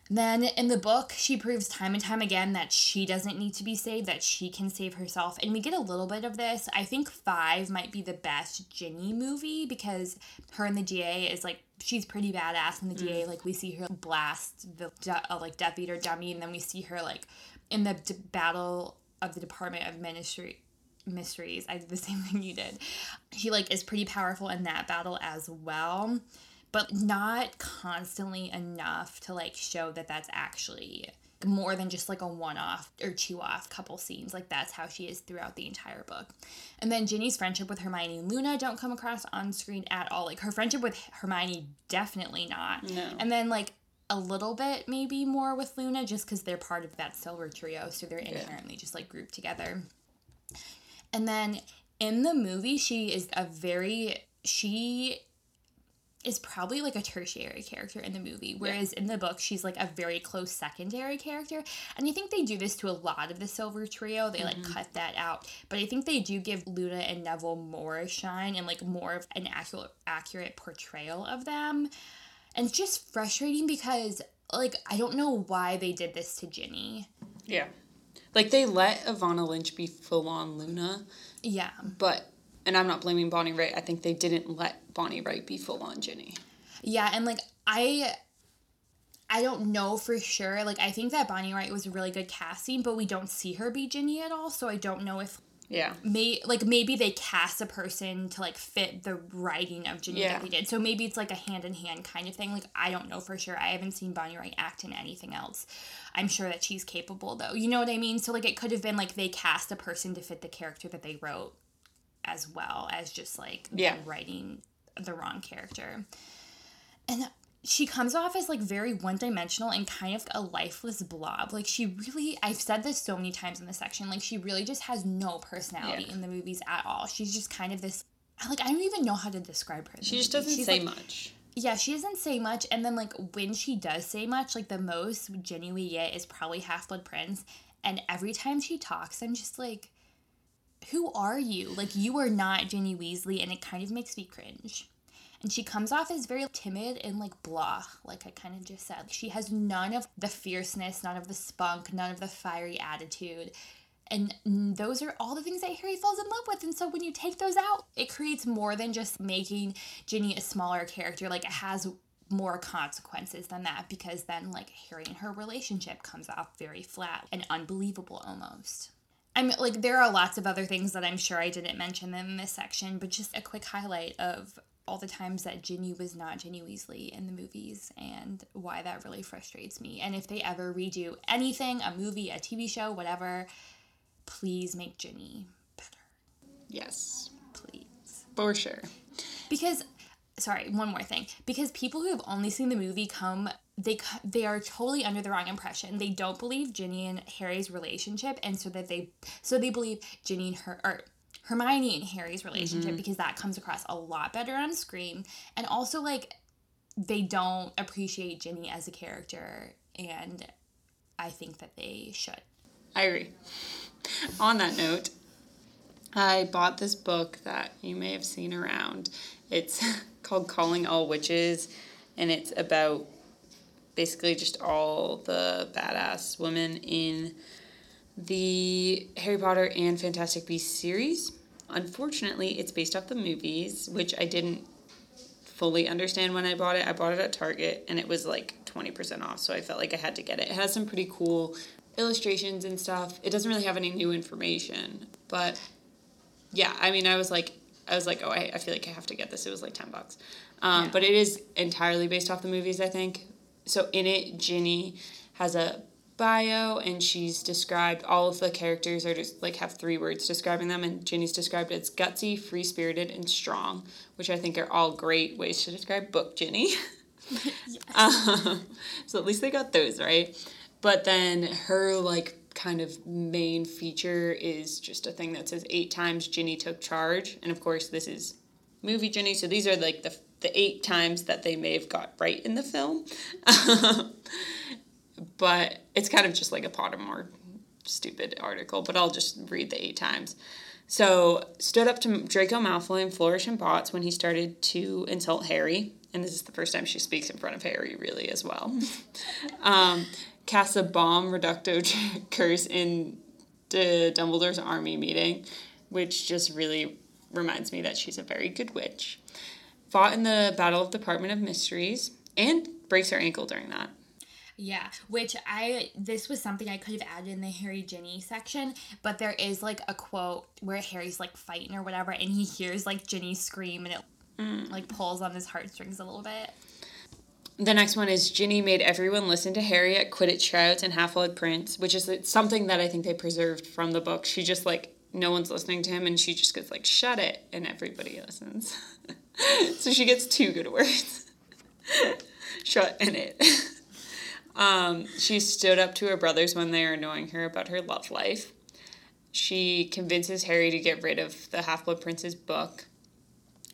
Then in the book, she proves time and time again that she doesn't need to be saved, that she can save herself. And we get a little bit of this. I think five might be the best Ginny movie because her and the DA is like, she's pretty badass in the DA. Like, we see her blast the de- uh, like Death Eater dummy, and then we see her like in the d- battle of the Department of Ministry mysteries. I did the same thing you did. She like is pretty powerful in that battle as well, but not constantly enough to like show that that's actually more than just like a one off or two off couple scenes. Like that's how she is throughout the entire book. And then Ginny's friendship with Hermione and Luna don't come across on screen at all. Like her friendship with Hermione, definitely not. No. And then like a little bit maybe more with Luna just because they're part of that silver trio. So they're inherently just like grouped together. And then in the movie, she is a very, she is probably like a tertiary character in the movie, whereas in the book she's like a very close secondary character. And I think they do this to a lot of the Silver Trio. They like mm-hmm. cut that out, but I think they do give Luna and Neville more shine and like more of an accurate accurate portrayal of them. And it's just frustrating because like I don't know why they did this to Ginny. Yeah. Like they let Evanna Lynch be full on Luna, Yeah. but and I'm not blaming Bonnie Wright. I think they didn't let Bonnie Wright be full on Ginny. Yeah, and like I I don't know for sure. Like I think that Bonnie Wright was a really good casting, but we don't see her be Ginny at all, so I don't know if Yeah. may like maybe they cast a person to like fit the writing of Ginny Yeah. that they did. So maybe it's like a hand in hand kind of thing. Like I don't know for sure. I haven't seen Bonnie Wright act in anything else. I'm sure that she's capable though. You know what I mean? So like it could have been like they cast a person to fit the character that they wrote as well as just like Yeah. writing the wrong character. And she comes off as like very one dimensional and kind of a lifeless blob. Like she really I've said this so many times in this section, like she really just has no personality Yeah. in the movies at all. She's just kind of this like I don't even know how to describe her. She just movie. doesn't She's, say like, much. yeah, she doesn't say much, and then like when she does say much, like the most Ginny we get is probably Half Blood Prince, and every time she talks, I'm just like, who are you? Like you are not Ginny Weasley, and it kind of makes me cringe. And she comes off as very timid and like blah, like I kind of just said. She has none of the fierceness, none of the spunk, none of the fiery attitude. And those are all the things that Harry falls in love with. And so when you take those out, it creates more than just making Ginny a smaller character. Like it has more consequences than that because then like Harry and her relationship comes off very flat and unbelievable almost. I'm like there are lots of other things that I'm sure I didn't mention in this section, but just a quick highlight of all the times that Ginny was not Ginny Weasley in the movies and why that really frustrates me. And if they ever redo anything, a movie, a TV show, whatever, please make Ginny better, Yes. please. For sure. Because sorry, one more thing. Because people who have only seen the movie come they they are totally under the wrong impression. They don't believe Ginny and Harry's relationship and so that they so they believe Ginny and her or Hermione and Harry's relationship mm-hmm. because that comes across a lot better on screen and also like they don't appreciate Ginny as a character and I think that they should. I agree. On that note, I bought this book that you may have seen around. It's called Calling All Witches, and it's about basically just all the badass women in the Harry Potter and Fantastic Beasts series. Unfortunately, it's based off the movies, which I didn't fully understand when I bought it. I bought it at Target and it was like 20% off, so I felt like I had to get it. It has some pretty cool illustrations and stuff. It doesn't really have any new information, but yeah, I mean, I was like, I was like, oh, I, I feel like I have to get this. It was like 10 bucks. Um, Yeah. But it is entirely based off the movies, I think. So in it, Ginny has a bio and she's described all of the characters are just like have three words describing them and Ginny's described as gutsy, free spirited, and strong, which I think are all great ways to describe book Ginny. um, so at least they got those right. But then her like kind of main feature is just a thing that says eight times Ginny took charge, and of course this is movie Ginny. So these are like the the eight times that they may have got right in the film. but it's kind of just like a Pottermore stupid article, but I'll just read the eight times. So, stood up to Draco Malfoy and Flourish and Blotts when he started to insult Harry, and this is the first time she speaks in front of Harry, really, as well. um, casts a bomb reducto curse in the Dumbledore's army meeting, which just really reminds me that she's a very good witch. Fought in the Battle of Department of Mysteries and breaks her ankle during that. Yeah, which I this was something I could have added in the Harry Ginny section, but there is like a quote where Harry's like fighting or whatever, and he hears like Ginny scream, and it mm. like pulls on his heartstrings a little bit. the next one is Ginny made everyone listen to Harry at Quidditch Shrouds and Half Blood Prince, which is something that I think they preserved from the book. She just like no one's listening to him, and she just gets like shut it, and everybody listens. so she gets two good words: shut and it. um, she stood up to her brothers when they are annoying her about her love life. She convinces Harry to get rid of the Half Blood Prince's book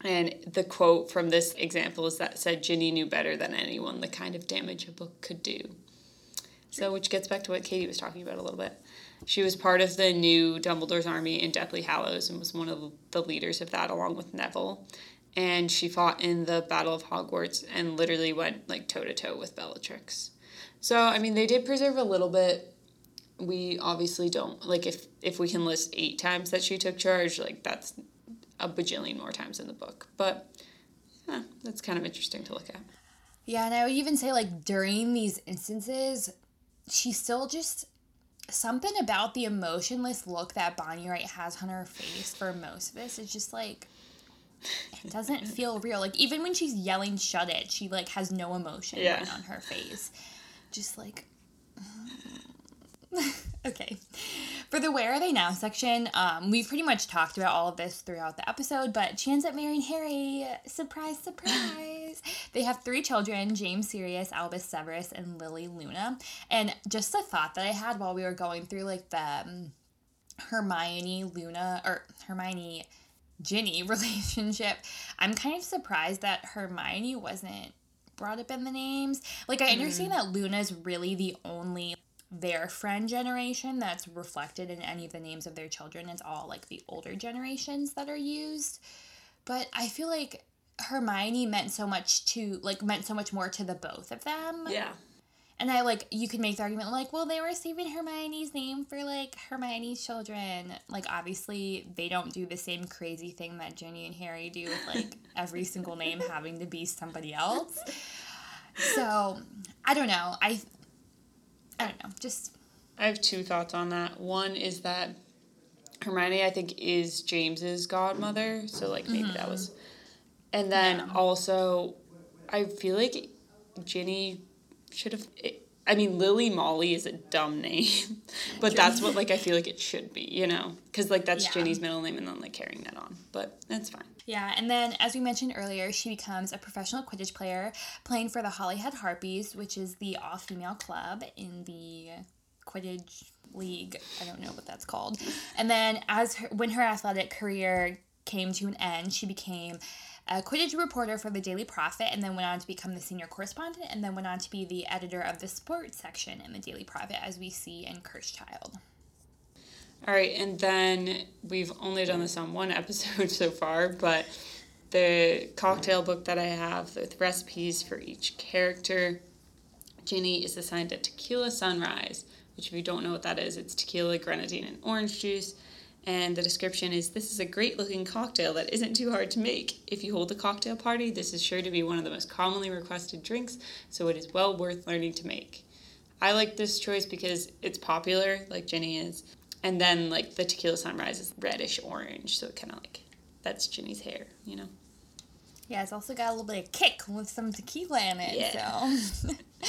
and the quote from this example is that said Ginny knew better than anyone the kind of damage a book could do. So, which gets back to what Katie was talking about a little bit. She was part of the new Dumbledore's army in Deathly Hallows and was one of the leaders of that along with Neville. And she fought in the Battle of Hogwarts and literally went like toe to toe with Bellatrix. So, I mean, they did preserve a little bit. We obviously don't like if if we can list eight times that she took charge, like that's a bajillion more times in the book. But yeah, that's kind of interesting to look at. Yeah, and I would even say like during these instances, she still just something about the emotionless look that Bonnie Wright has on her face for most of this is just like it doesn't feel real. Like even when she's yelling "shut it," she like has no emotion Yeah. on her face. Just like okay. For the Where Are They Now section, um, we've pretty much talked about all of this throughout the episode, but she ends up marrying Harry. Surprise, surprise. they have three children James Sirius, Albus Severus, and Lily Luna. And just a thought that I had while we were going through like the um, Hermione Luna or Hermione Ginny relationship, I'm kind of surprised that Hermione wasn't brought up in the names. Like, I understand mm-hmm. that Luna's really the only their friend generation that's reflected in any of the names of their children. It's all like the older generations that are used. But I feel like Hermione meant so much to, like, meant so much more to the both of them. Yeah. And I like you could make the argument like, well, they were saving Hermione's name for like Hermione's children. Like obviously they don't do the same crazy thing that Ginny and Harry do with like every single name having to be somebody else. So I don't know. I I don't know. Just I have two thoughts on that. One is that Hermione, I think, is James's godmother, so like maybe that mm-hmm. was. And then also, I feel like Ginny should have. I mean, Lily Molly is a dumb name, but that's what like I feel like it should be, you know, because like that's Yeah. Ginny's middle name, and then like carrying that on, but that's fine. Yeah, and then as we mentioned earlier, she becomes a professional Quidditch player playing for the Holyhead Harpies, which is the all female club in the Quidditch League. I don't know what that's called. And then as her, when her athletic career came to an end, she became Uh, a Quidditch reporter for the Daily Prophet and then went on to become the senior correspondent and then went on to be the editor of the sports section in the Daily Prophet as we see in Cursed Child. All right, and then we've only done this on one episode so far, but the cocktail book that I have with recipes for each character, Ginny is assigned a tequila sunrise, which if you don't know what that is, it's tequila, grenadine, and orange juice. And the description is this is a great looking cocktail that isn't too hard to make. If you hold a cocktail party, this is sure to be one of the most commonly requested drinks, so it is well worth learning to make. I like this choice because it's popular, like Ginny is. And then like the tequila sunrise is reddish orange, so it kind of like that's Ginny's hair, you know. Yeah, it's also got a little bit of kick with some tequila in it. Yeah. So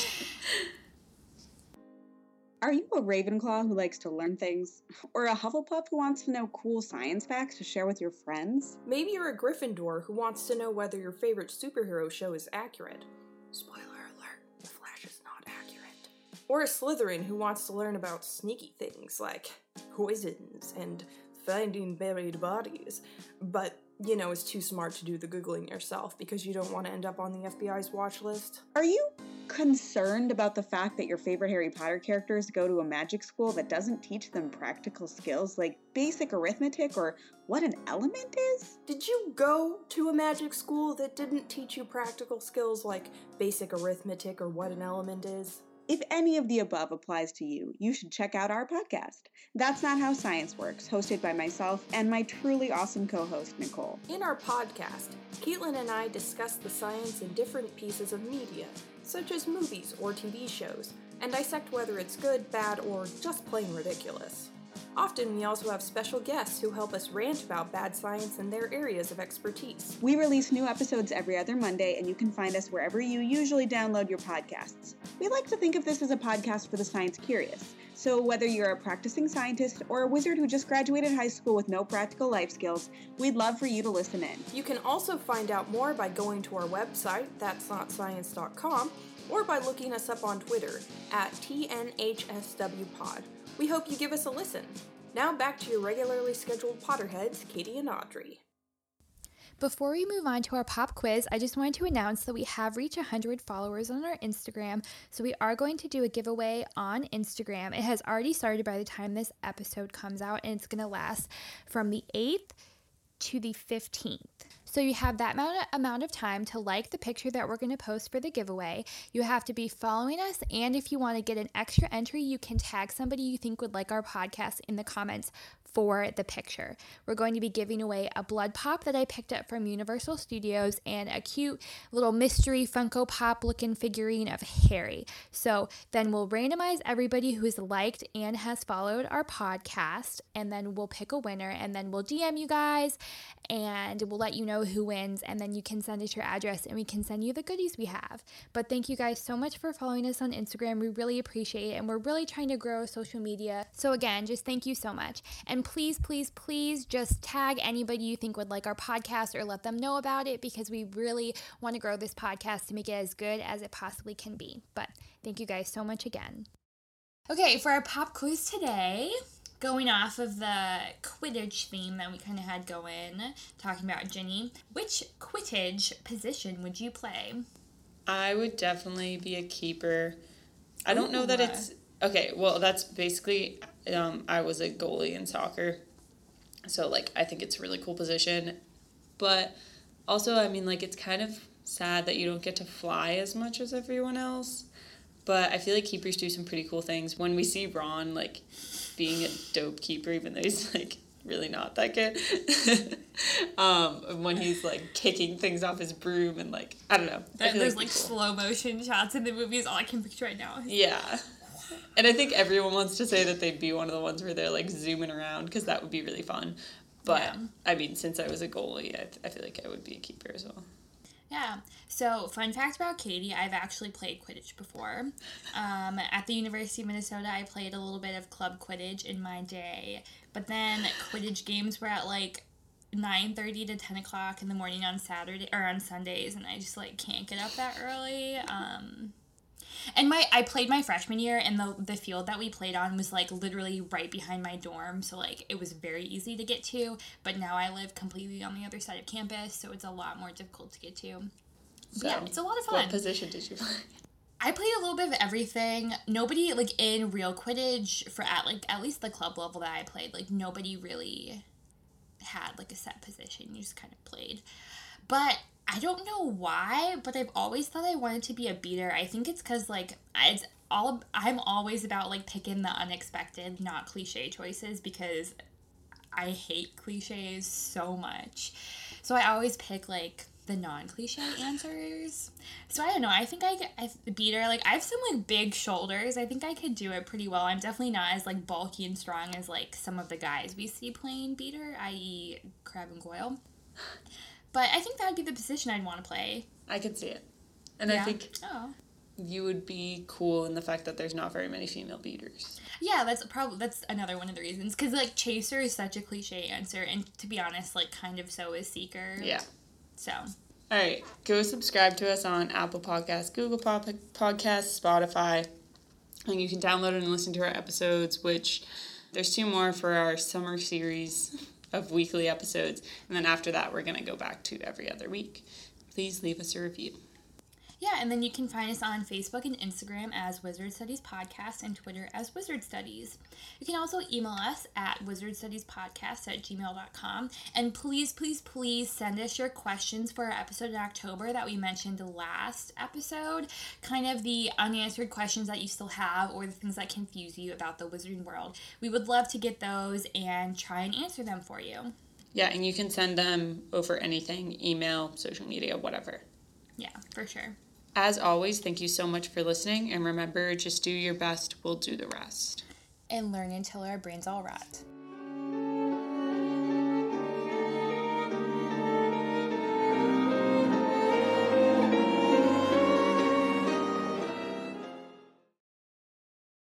Are you a Ravenclaw who likes to learn things? Or a Hufflepuff who wants to know cool science facts to share with your friends? Maybe you're a Gryffindor who wants to know whether your favorite superhero show is accurate. Spoiler alert, The Flash is not accurate. Or a Slytherin who wants to learn about sneaky things like poisons and finding buried bodies, but, you know, is too smart to do the Googling yourself because you don't want to end up on the FBI's watch list. Are you concerned about the fact that your favorite Harry Potter characters go to a magic school that doesn't teach them practical skills like basic arithmetic or what an element is? Did you go to a magic school that didn't teach you practical skills like basic arithmetic or what an element is? If any of the above applies to you, you should check out our podcast. That's Not How Science Works, hosted by myself and my truly awesome co host, Nicole. In our podcast, Caitlin and I discuss the science in different pieces of media, such as movies or TV shows, and dissect whether it's good, bad, or just plain ridiculous. Often, we also have special guests who help us rant about bad science and their areas of expertise. We release new episodes every other Monday, and you can find us wherever you usually download your podcasts. We like to think of this as a podcast for the science curious. So, whether you're a practicing scientist or a wizard who just graduated high school with no practical life skills, we'd love for you to listen in. You can also find out more by going to our website, that's not science.com, or by looking us up on Twitter at TNHSWPod. We hope you give us a listen. Now back to your regularly scheduled Potterheads, Katie and Audrey. Before we move on to our pop quiz, I just wanted to announce that we have reached 100 followers on our Instagram. So we are going to do a giveaway on Instagram. It has already started by the time this episode comes out, and it's going to last from the 8th to the 15th. So you have that amount of, amount of time to like the picture that we're going to post for the giveaway. You have to be following us, and if you want to get an extra entry, you can tag somebody you think would like our podcast in the comments for the picture. We're going to be giving away a blood pop that I picked up from Universal Studios and a cute little mystery Funko Pop looking figurine of Harry. So then we'll randomize everybody who's liked and has followed our podcast, and then we'll pick a winner, and then we'll DM you guys and we'll let you know who wins, and then you can send us your address and we can send you the goodies we have. But thank you guys so much for following us on Instagram. We really appreciate it, and we're really trying to grow social media. So, again, just thank you so much. And please, please, please just tag anybody you think would like our podcast or let them know about it because we really want to grow this podcast to make it as good as it possibly can be. But thank you guys so much again. Okay, for our pop quiz today, going off of the Quidditch theme that we kind of had going, talking about Ginny, which Quidditch position would you play? I would definitely be a keeper. I don't know that it's okay. Well, that's basically um, I was a goalie in soccer, so like I think it's a really cool position, but also I mean like it's kind of sad that you don't get to fly as much as everyone else. But I feel like keepers do some pretty cool things. When we see Ron like being a dope keeper, even though he's like really not that good, um, when he's like kicking things off his broom and like I don't know. I There's like like cool. slow motion shots in the movie is all I can picture right now. Yeah. And I think everyone wants to say that they'd be one of the ones where they're like zooming around because that would be really fun. But Yeah. I mean, since I was a goalie, I, I feel like I would be a keeper as well. Yeah. So, fun fact about Katie, I've actually played Quidditch before. Um, at the University of Minnesota, I played a little bit of club Quidditch in my day, but then Quidditch games were at like 9.30 to 10 o'clock in the morning on Saturday or on Sundays, and I just like can't get up that early. Um, and my I played my freshman year, and the the field that we played on was like literally right behind my dorm, so like it was very easy to get to. But now I live completely on the other side of campus, so it's a lot more difficult to get to. But yeah, it's a lot of fun. What position did you play? I played a little bit of everything. Nobody like in real Quidditch for at like at least the club level that I played, like nobody really had like a set position. You just kind of played. But I don't know why, but I've always thought I wanted to be a beater. I think it's cuz like it's all I'm always about like picking the unexpected, not cliche choices because I hate cliches so much. So I always pick like the non-cliche answers. So I don't know. I think I, I beater like I have some like big shoulders. I think I could do it pretty well. I'm definitely not as like bulky and strong as like some of the guys we see playing beater, i.e. Crabbe and Goyle. But I think that would be the position I'd want to play. I could see it. And I think Oh. you would be cool in the fact that there's not very many female beaters. Yeah, that's probably that's another one of the reasons because like chaser is such a cliche answer, and to be honest, like kind of so is seeker. Yeah. So All right, go subscribe to us on Apple Podcasts, Google Pod- Podcasts, Spotify, and you can download and listen to our episodes. Which there's two more for our summer series of weekly episodes, and then after that, we're gonna go back to every other week. Please leave us a review. Yeah, and then you can find us on Facebook and Instagram as Wizard Studies Podcast and Twitter as Wizard Studies. You can also email us at wizardstudiespodcast at gmail.com. And please, please, please send us your questions for our episode in October that we mentioned last episode. Kind of the unanswered questions that you still have or the things that confuse you about the wizarding world. We would love to get those and try and answer them for you. Yeah, and you can send them over anything email, social media, whatever. Yeah, for sure. As always, thank you so much for listening, and remember just do your best, we'll do the rest. and learn until our brains all rot.